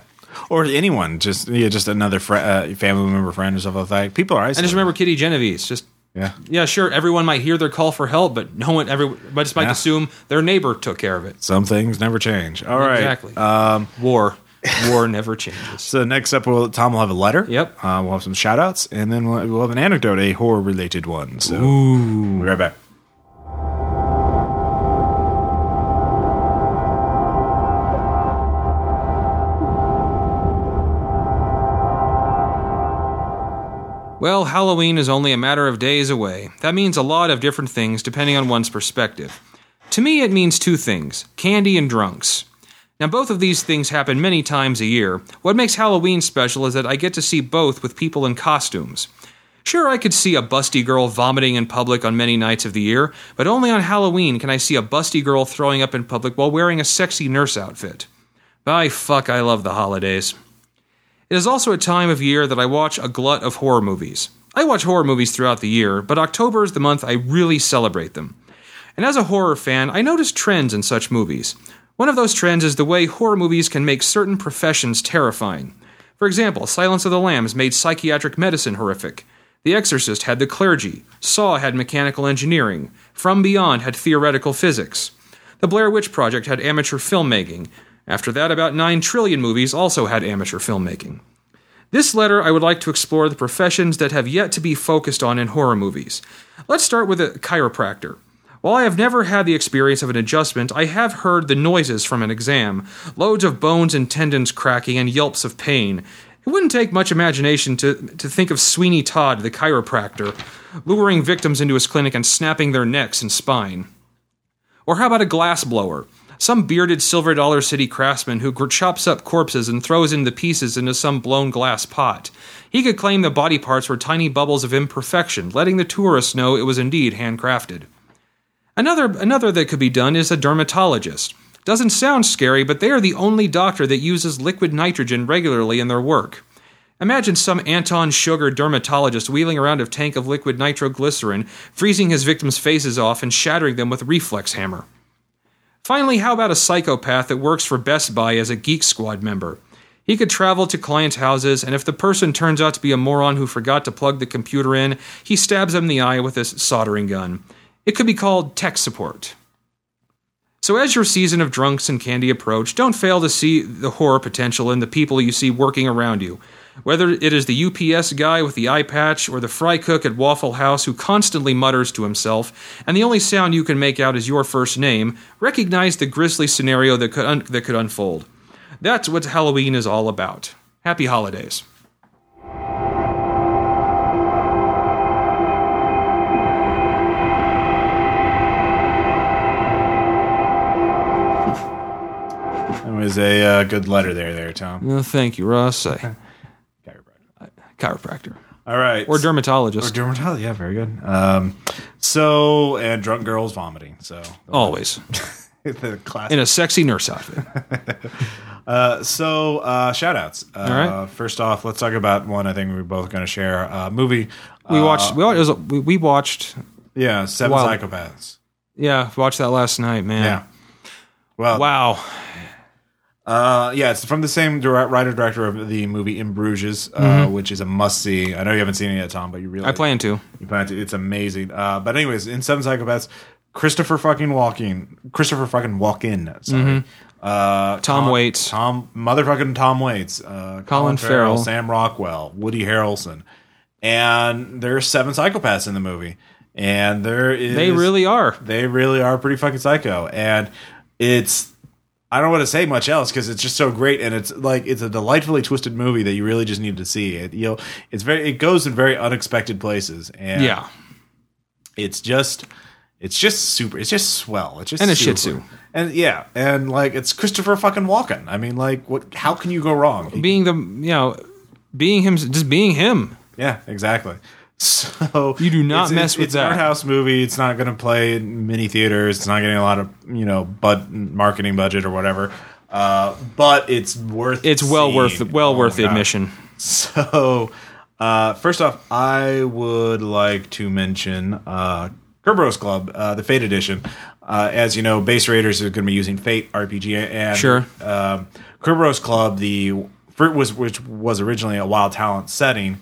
Or anyone, just yeah, just another fr- uh, family member, friend, or something like that. People are I isolated. just remember Kitty Genovese. Just yeah, yeah, sure, everyone might hear their call for help, but no one every but just might Yeah. assume their neighbor took care of it. some things never change. All right, Exactly. Um, War, war never changes. so next up, we'll, Tom will have a letter. Yep. Uh, we'll have some shout outs, and then we'll, we'll have an anecdote, a horror related one. So we'll be right back. Well, Halloween is only a matter of days away. That means a lot of different things depending on one's perspective. To me, it means two things candy and drunks. Now, both of these things happen many times a year. What makes Halloween special is that I get to see both with people in costumes. Sure, I could see a busty girl vomiting in public on many nights of the year, but only on Halloween can I see a busty girl throwing up in public while wearing a sexy nurse outfit. By fuck, I love the holidays. It is also a time of year that I watch a glut of horror movies. I watch horror movies throughout the year, but October is the month I really celebrate them. And as a horror fan, I notice trends in such movies. One of those trends is the way horror movies can make certain professions terrifying. For example, Silence of the Lambs made psychiatric medicine horrific. The Exorcist had the clergy. Saw had mechanical engineering. From Beyond had theoretical physics. The Blair Witch Project had amateur filmmaking. After that, about 9 trillion movies also had amateur filmmaking. This letter, I would like to explore the professions that have yet to be focused on in horror movies. Let's start with a chiropractor. While I have never had the experience of an adjustment, I have heard the noises from an exam loads of bones and tendons cracking and yelps of pain. It wouldn't take much imagination to, to think of Sweeney Todd, the chiropractor, luring victims into his clinic and snapping their necks and spine. Or how about a glass blower? Some bearded Silver Dollar City craftsman who chops up corpses and throws in the pieces into some blown glass pot. He could claim the body parts were tiny bubbles of imperfection, letting the tourists know it was indeed handcrafted. Another, another that could be done is a dermatologist. Doesn't sound scary, but they are the only doctor that uses liquid nitrogen regularly in their work. Imagine some Anton Chigurh dermatologist wheeling around a tank of liquid nitroglycerin, freezing his victims' faces off and shattering them with a reflex hammer. Finally, how about a psychopath that works for Best Buy as a Geek Squad member? He could travel to clients' houses, and if the person turns out to be a moron who forgot to plug the computer in, he stabs them in the eye with his soldering gun. It could be called tech support. So, as your season of drunks and candy approach, don't fail to see the horror potential in the people you see working around you. Whether it is the UPS guy with the eye patch or the fry cook at Waffle House who constantly mutters to himself, and the only sound you can make out is your first name, recognize the grisly scenario that could, un- that could unfold. That's what Halloween is all about. Happy holidays. That was a uh, good letter there, there, Tom. Uh, thank you, Russ. I- Chiropractor. chiropractor. All right, Or dermatologist. dermatologist. Yeah, very good. Um, so and drunk girls vomiting. So Always. the classic. In a sexy nurse outfit. Uh, so uh, shout outs. Uh, right. First off, let's talk about one I think we're both going to share. Uh, movie. We uh, watched. We, was we, we watched. Yeah, Seven Wild- Psychopaths. Yeah, watched that last night, man. Yeah. Well, Wow. Uh, yeah, it's from the same direct, writer director of the movie In Bruges, uh, which is a must see. I know you haven't seen it yet, Tom, but you really Mm-hmm. I plan to. You plan to. It's amazing. Uh, but anyways, in Seven Psychopaths, Christopher fucking Walking, Christopher fucking Walken, sorry, Mm-hmm. uh, Tom Con- Waits. Tom motherfucking Tom Waits, uh, Colin Farrell. Sam Rockwell, Woody Harrelson, and there's seven psychopaths in the movie, and there is They really are. they really are pretty fucking psycho, and it's I don't want to say much else because it's just so great, and it's like it's a delightfully twisted movie that you really just need to see. It you know it's very it goes in very unexpected places, and Yeah. it's just it's just super it's just swell it's just And a super. Shih Tzu. and yeah and like it's christopher fucking walken i mean like what how can you go wrong Being the you know, being him, just being him. yeah exactly so You do not it's, mess it's, with it's that. an art house movie it's not going to play in mini theaters it's not getting a lot of you know bud marketing budget or whatever uh, but it's worth It's well seeing. worth well Oh worth the admission. So, uh, first off, I would like to mention uh, Kerberos Club, uh, the Fate Edition. Uh, as you know, Base Raiders is going to be using Fate RPG, and Sure. um, Kerberos Club, the fruit was which was originally a Wild Talent setting,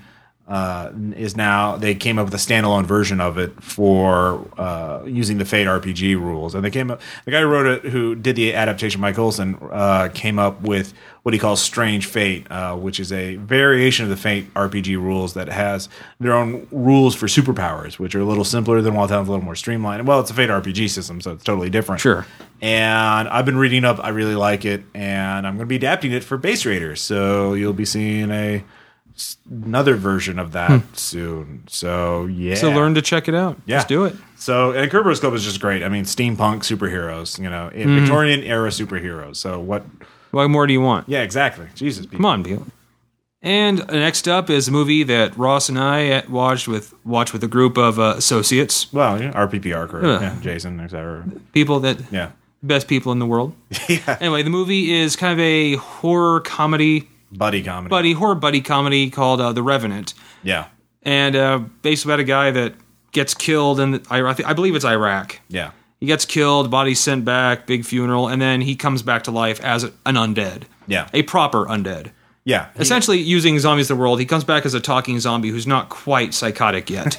uh, is now they came up with a standalone version of it for uh, using the Fate RPG rules. And they came up the guy who wrote it, who did the adaptation, Mike Olson, uh, came up with what he calls Strange Fate, uh, which is a variation of the Fate RPG rules that has their own rules for superpowers, which are a little simpler than Wild Talent's, a little more streamlined. Well, it's a Fate RPG system, so it's totally different. Sure. And I've been reading up. I really like it, and I'm going to be adapting it for Base Raiders. So you'll be seeing a another version of that soon. So yeah, So learn to check it out. Yeah. Just do it. So and Kerberos Club is just great. I mean, steampunk superheroes. You know, Mm-hmm. Victorian era superheroes. So what? What more do you want? Yeah, exactly. Jesus, Come on, Beal. And next up is a movie that Ross and I watched with watched with a group of uh, associates, Well, yeah, RPPR crew. Ugh. Yeah, Jason, etc. people that Yeah, best people in the world. yeah. Anyway, the movie is kind of a horror comedy, Buddy comedy. buddy horror buddy comedy called uh, The Revenant, Yeah, and uh, based about a guy that gets killed in I, I believe it's Iraq. yeah, He gets killed, body sent back, big funeral, and then he comes back to life as an undead, yeah, a proper undead. yeah. He- Essentially, using zombies the world, he comes back as a talking zombie who's not quite psychotic yet.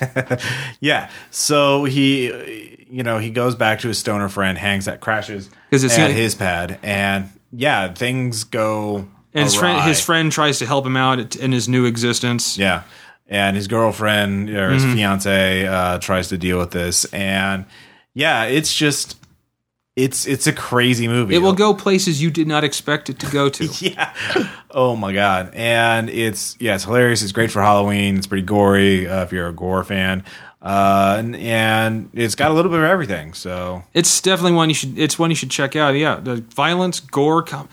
Yeah. So he, you know, he goes back to his stoner friend, hangs that crashes at his pad, and yeah, things go. And his friend, his friend tries to help him out in his new existence. Yeah. And his girlfriend or his Mm-hmm. fiance uh, tries to deal with this, and yeah, it's just it's it's a crazy movie. It will go places you did not expect it to go to. yeah. Oh my god. And it's yeah, it's hilarious. It's great for Halloween. It's pretty gory uh, if you're a gore fan. Uh, and, and it's got a little bit of everything. So It's definitely one you should. It's one you should check out. Yeah, the violence, gore. Com-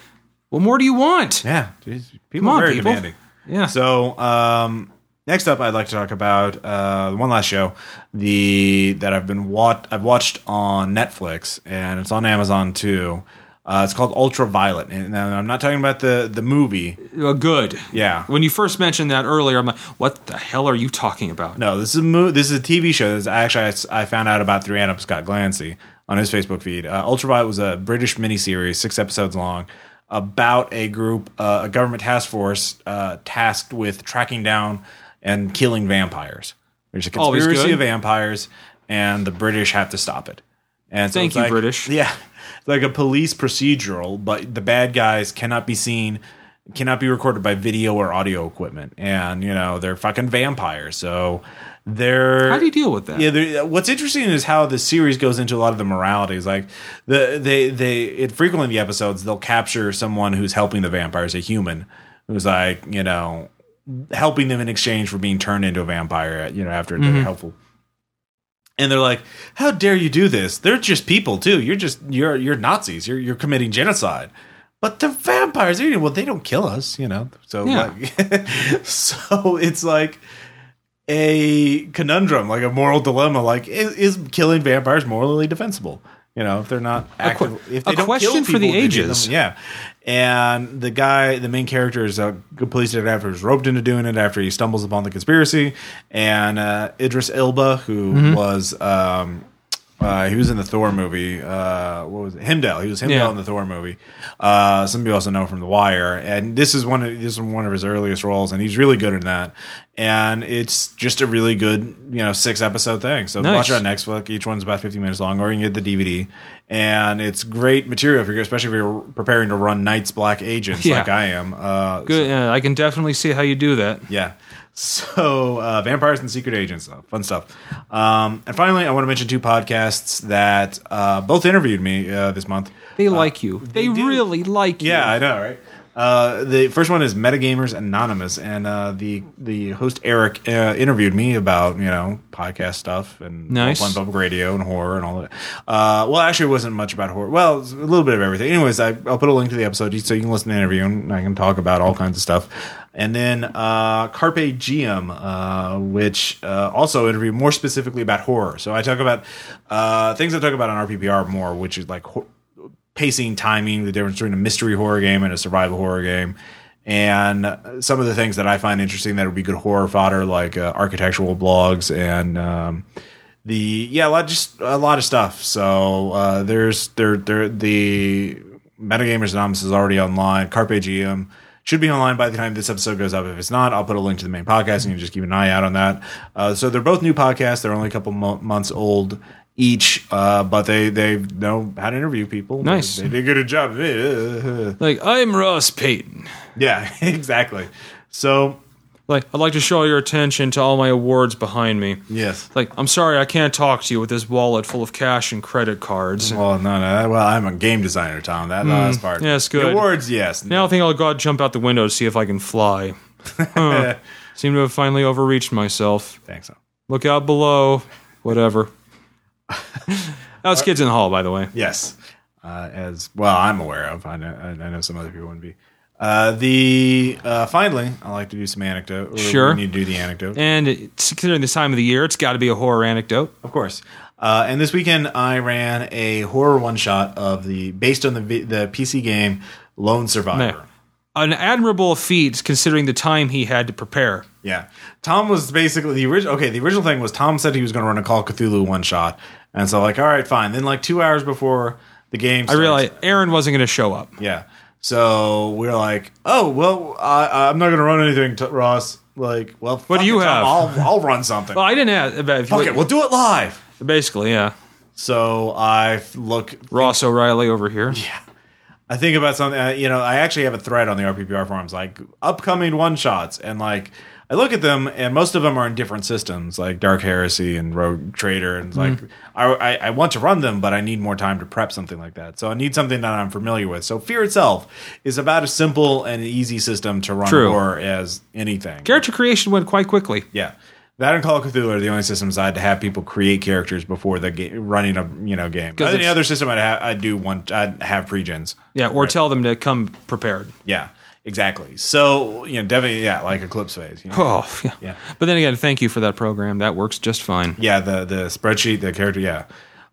what more do you want? yeah, geez, people Come on, are very people. demanding. Yeah. So um, next up, I'd like to talk about uh, one last show, the that I've been wat- I've watched on Netflix, and it's on Amazon too. Uh, it's called Ultraviolet, and I'm not talking about the the movie. Uh, good. Yeah, When you first mentioned that earlier, I'm like, what the hell are you talking about? no, this is a mo- this is a TV show. This is actually I found out about through Adam Scott Glancy on his Facebook feed. Uh, Ultraviolet was a British miniseries, six episodes long, about a group, uh, a government task force uh, tasked with tracking down and killing vampires. There's a Always conspiracy good. of vampires, and the British have to stop it. And so Thank it's you, like- British. Yeah, it's like a police procedural, but the bad guys cannot be seen, cannot be recorded by video or audio equipment, and you know they're fucking vampires. So they're How do you deal with that? yeah, uh, what's interesting is how the series goes into a lot of the moralities. Like the they they it frequently in the episodes they'll capture someone who's helping the vampires, a human who's like you know helping them in exchange for being turned into a vampire. Uh, you know after they're mm-hmm. helpful. And they're like, "How dare you do this? They're just people too. You're just you're you're Nazis. You're you're committing genocide." But the vampires, know, well, they don't kill us, you know. So, Yeah. like, so it's like a conundrum, like a moral dilemma. Like, is, is killing vampires morally defensible? You know, if they're not active, if they a don't question kill for the people, ages. them- yeah. And the guy, the main character, is a police detective who's roped into doing it after he stumbles upon the conspiracy. And uh, Idris Elba, who Mm-hmm. was um, Uh, he was in the Thor movie. Uh, what was it? Heimdall. He was Heimdall Yeah. in the Thor movie. Uh, some people also know him from The Wire, and this is one of this is one of his earliest roles, and he's really good in that. And it's just a really good, you know, six episode thing. So Nice. watch it on Netflix. Each one's about fifty minutes long, or you can get the DVD. And it's great material if you're, especially if you're preparing to run Night's Black Agents Yeah. like I am. Uh, Good. Yeah, I can definitely see how you do that. yeah. So, uh, vampires and secret agents, though. fun stuff. Um, and finally, I want to mention two podcasts that uh, both interviewed me uh, this month. They like you. They, do. really like you. Yeah, I know, right? Uh, the first one is Metagamers Anonymous, and uh, the the host Eric uh, interviewed me about you know podcast stuff and Nice. Open public radio and horror and all that. Uh, well, actually, it wasn't much about horror. Well, a little bit of everything. Anyways, I, I'll put a link to the episode so you can listen to the interview and I can talk about all kinds of stuff. And then uh, Carpe Diem, uh, which uh, also interviewed more specifically about horror. So I talk about uh, things I talk about on RPPR more, which is like pacing, timing, the difference between a mystery horror game and a survival horror game, and some of the things that I find interesting that would be good horror fodder, like uh, architectural blogs and um, the yeah, a lot just a lot of stuff. So uh, there's there there the Metagamers Anonymous is already online. Carpe Diem. Should be online by the time this episode goes up. If it's not, I'll put a link to the main podcast and you just keep an eye out on that. Uh, so they're both new podcasts. They're only a couple mo- months old each, uh, but they they know how to interview people. Nice. They, they did a good job. Like I'm Ross Payton. yeah, exactly. So Like I'd like to show your attention to all my awards behind me. yes. Like I'm sorry I can't talk to you with this wallet full of cash and credit cards. Well, no, no. Well, I'm a game designer, Tom. That last part. yes, The good. awards, yes. Now I think I'll go out, jump out the window to see if I can fly. Huh. Seem to have finally overreached myself. Thanks. so. Look out below. Whatever. That was Kids in the Hall, by the way. Yes, uh, as well I'm aware of. I know, I know some other people wouldn't be. Uh, the uh, finally, I like to do some anecdote. Sure. we need to do the anecdote, And it's, considering this time of the year, it's got to be a horror anecdote. of course. Uh, and this weekend, I ran a horror one shot of the based on the the PC game Lone Survivor. An admirable feat considering the time he had to prepare. Yeah, Tom was basically the original. Okay, the original thing was Tom said he was going to run a Call of Cthulhu one shot, and so like, all right, fine. Then like two hours before the game, I realized Aaron wasn't going to show up. Yeah. So we're like, oh well, I, I'm not going to run anything, t- Ross. Like, well, What do you it, Tom. have? I'll I'll run something. Well, I didn't have. But Fuck it, we'll do it live. basically, yeah. So I look, Ross O'Reilly over here. I think about something. Uh, you know, I actually have a thread on the RPPR forums, like upcoming one shots, and like I look at them, and most of them are in different systems, like Dark Heresy and Rogue Trader, and it's like I, I I want to run them, but I need more time to prep something like that. So I need something that I'm familiar with. So Fear itself is about as simple and easy system to run True. horror as anything. Character creation went quite quickly. Yeah. That and Call of Cthulhu are the only systems I had to have people create characters before the game, running a you know game. Any it's- other system I'd, I'd do one. I'd have pre-gens. Yeah, or tell them to come prepared. Yeah, exactly. So you know, definitely, yeah, like Eclipse Phase. You know? Oh, yeah. Yeah. But then again, thank you for that program. That works just fine. Yeah, the the spreadsheet, the character, yeah.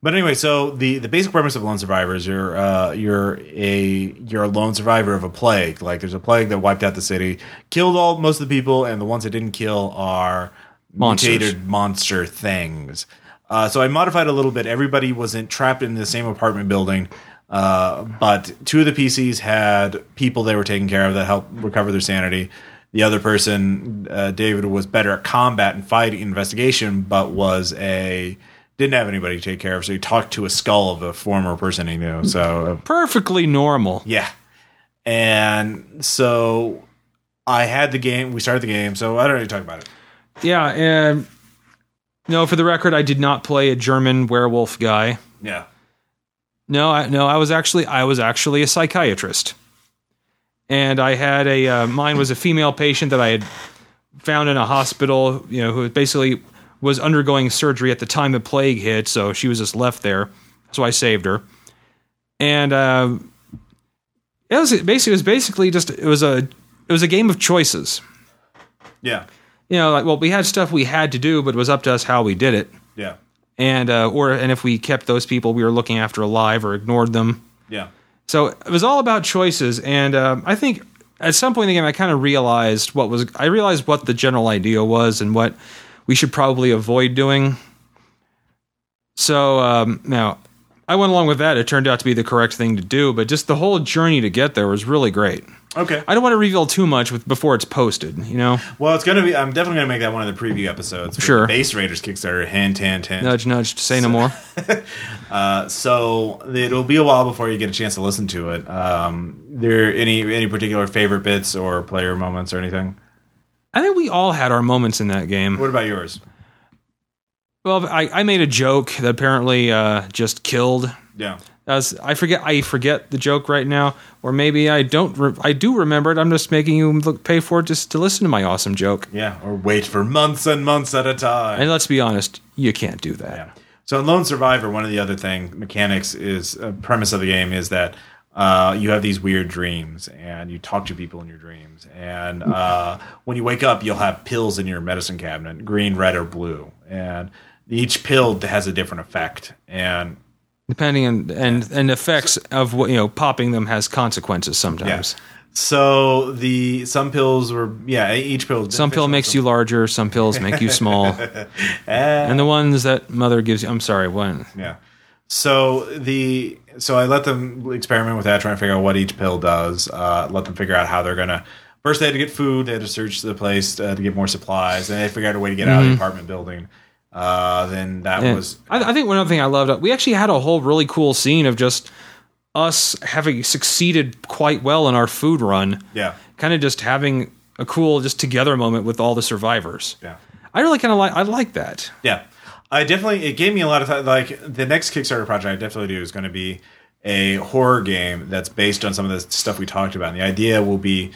But anyway, so the the basic premise of Lone Survivor is you're uh, you're a you're a lone survivor of a plague. Like there's a plague that wiped out the city, killed all most of the people, and the ones it didn't kill are Monsters. mutated monster things. Uh, so I modified a little bit. Everybody wasn't trapped in the same apartment building, uh, but two of the PCs had people they were taking care of that helped recover their sanity. The other person, uh, David, was better at combat and fighting investigation, but was a didn't have anybody to take care of. So he talked to a skull of a former person he knew. So uh, Perfectly normal. yeah. And so I had the game. We started the game. So I don't need to talk about it. Yeah, and no, for the record, I did not play a German werewolf guy. Yeah. No, I, no, I was actually I was actually a psychiatrist, and I had a uh, mine was a female patient that I had found in a hospital. You know, who basically was undergoing surgery at the time the plague hit, so she was just left there. So I saved her, and uh, it was basically it was basically just it was a it was a game of choices. Yeah. You know, like well, we had stuff we had to do, but it was up to us how we did it Yeah. and uh, or and if we kept those people we were looking after alive or ignored them. Yeah. So it was all about choices, and um, I think at some point in the game I kind of realized what was I realized what the general idea was and what we should probably avoid doing. So um, now I went along with that. It turned out to be the correct thing to do, but just the whole journey to get there was really great. Okay. I don't want to reveal too much with, before it's posted. You know, Well, it's gonna be. I'm definitely gonna make that one of the preview episodes. for Sure. Base Raiders Kickstarter. Hint, hint, hint. nudge, nudge. Say no more. Uh, so it'll be a while before you get a chance to listen to it. Um, there any any particular favorite bits or player moments or anything? I think we all had our moments in that game. What about yours? Well, I, I made a joke that apparently uh, just killed. Yeah. As I forget, I forget the joke right now, or maybe I don't. Re- I do remember it. I'm just making you look pay for it just to listen to my awesome joke. Yeah. Or wait for months and months at a time. And let's be honest, you can't do that. Yeah. So in Lone Survivor, one of the other thing mechanics is uh, premise of the game is that uh, you have these weird dreams and you talk to people in your dreams. And uh, when you wake up, you'll have pills in your medicine cabinet, green, red, or blue. And each pill has a different effect. And Depending on and and effects of what you know, popping them has consequences sometimes. so the some pills were yeah each pill is Some pill makes you larger. Some pills make you small. and the ones that mother gives you, I'm sorry, one. Yeah. So the so I let them experiment with that, trying to figure out what each pill does. Uh, let them figure out how they're gonna. First, they had to get food. They had to search the place uh, to get more supplies. and they figured out a way to get out of the apartment building. Uh, then that Yeah. was I, I think one other thing I loved, we actually had a whole really cool scene of just us having succeeded quite well in our food run. yeah Kind of just having a cool, just together moment with all the survivors. yeah I really kind of like, I like that. yeah. I definitely it gave me a lot of time. Like the next Kickstarter project I definitely do is going to be a horror game that's based on some of the stuff we talked about. And the idea will be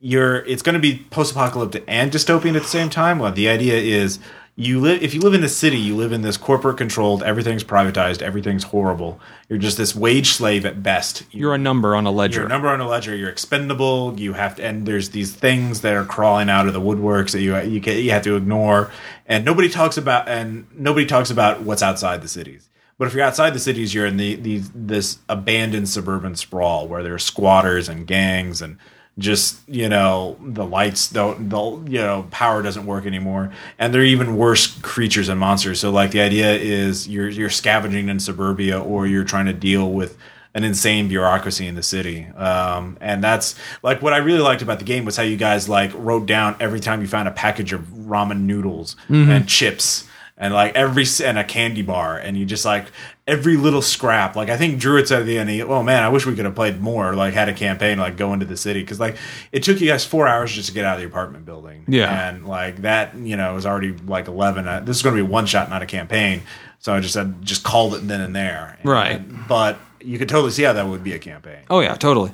you're it's going to be post-apocalyptic and dystopian at the same time. Well, the idea is you live if you live in the city, you live in this corporate controlled, everything's privatized, everything's horrible. You're just this wage slave at best. You're a number on a ledger. You're a number on a ledger. You're expendable. You have to, and there's these things that are crawling out of the woodworks that you you can, you have to ignore. And nobody talks about and nobody talks about what's outside the cities. But if you're outside the cities, you're in the these this abandoned suburban sprawl where there's squatters and gangs and just you know the lights don't the you know power doesn't work anymore. And they're even worse creatures and monsters. So like the idea is you're you're scavenging in suburbia or you're trying to deal with an insane bureaucracy in the city. Um, and that's like what i really liked about the game was how you guys like wrote down every time you found a package of ramen noodles and chips and like every and a candy bar. And you just like every little scrap like i think druid said at the end he, oh man i wish we could have played more like had a campaign like go into the city because like it took you guys four hours just to get out of the apartment building Yeah. and like that you know it was already like 11 uh, this is going to be one shot not a campaign so i just said just called it then and there Right. And- but you could totally see how that would be a campaign oh, yeah, totally.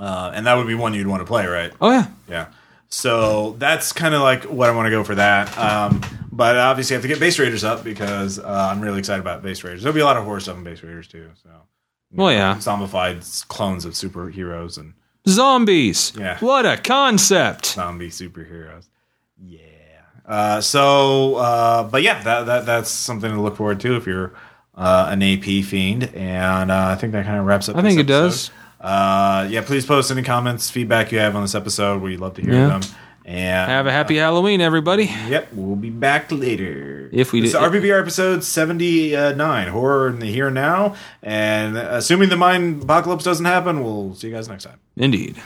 uh, and that would be one you'd want to play right Oh, yeah. yeah. So that's kind of like what I want to go for that. Um, but obviously, I have to get Base Raiders up because uh, I'm really excited about Base Raiders. There'll be a lot of horror stuff in Base Raiders too. So, Well, yeah. zombified clones of superheroes and Zombies. Yeah. What a concept. zombie superheroes. Yeah. Uh, so, uh, but yeah, that, that that's something to look forward to if you're uh, an AP fiend, and uh, I think that kind of wraps up. I think it does. Uh, yeah, please post any comments, feedback you have on this episode. We'd love to hear Yeah. them. And Have a happy uh, Halloween, everybody. Yep, we'll be back later. If we is RPPR episode 79, Horror in the Here and Now. And uh, assuming the Mayan apocalypse doesn't happen, we'll see you guys next time. Indeed.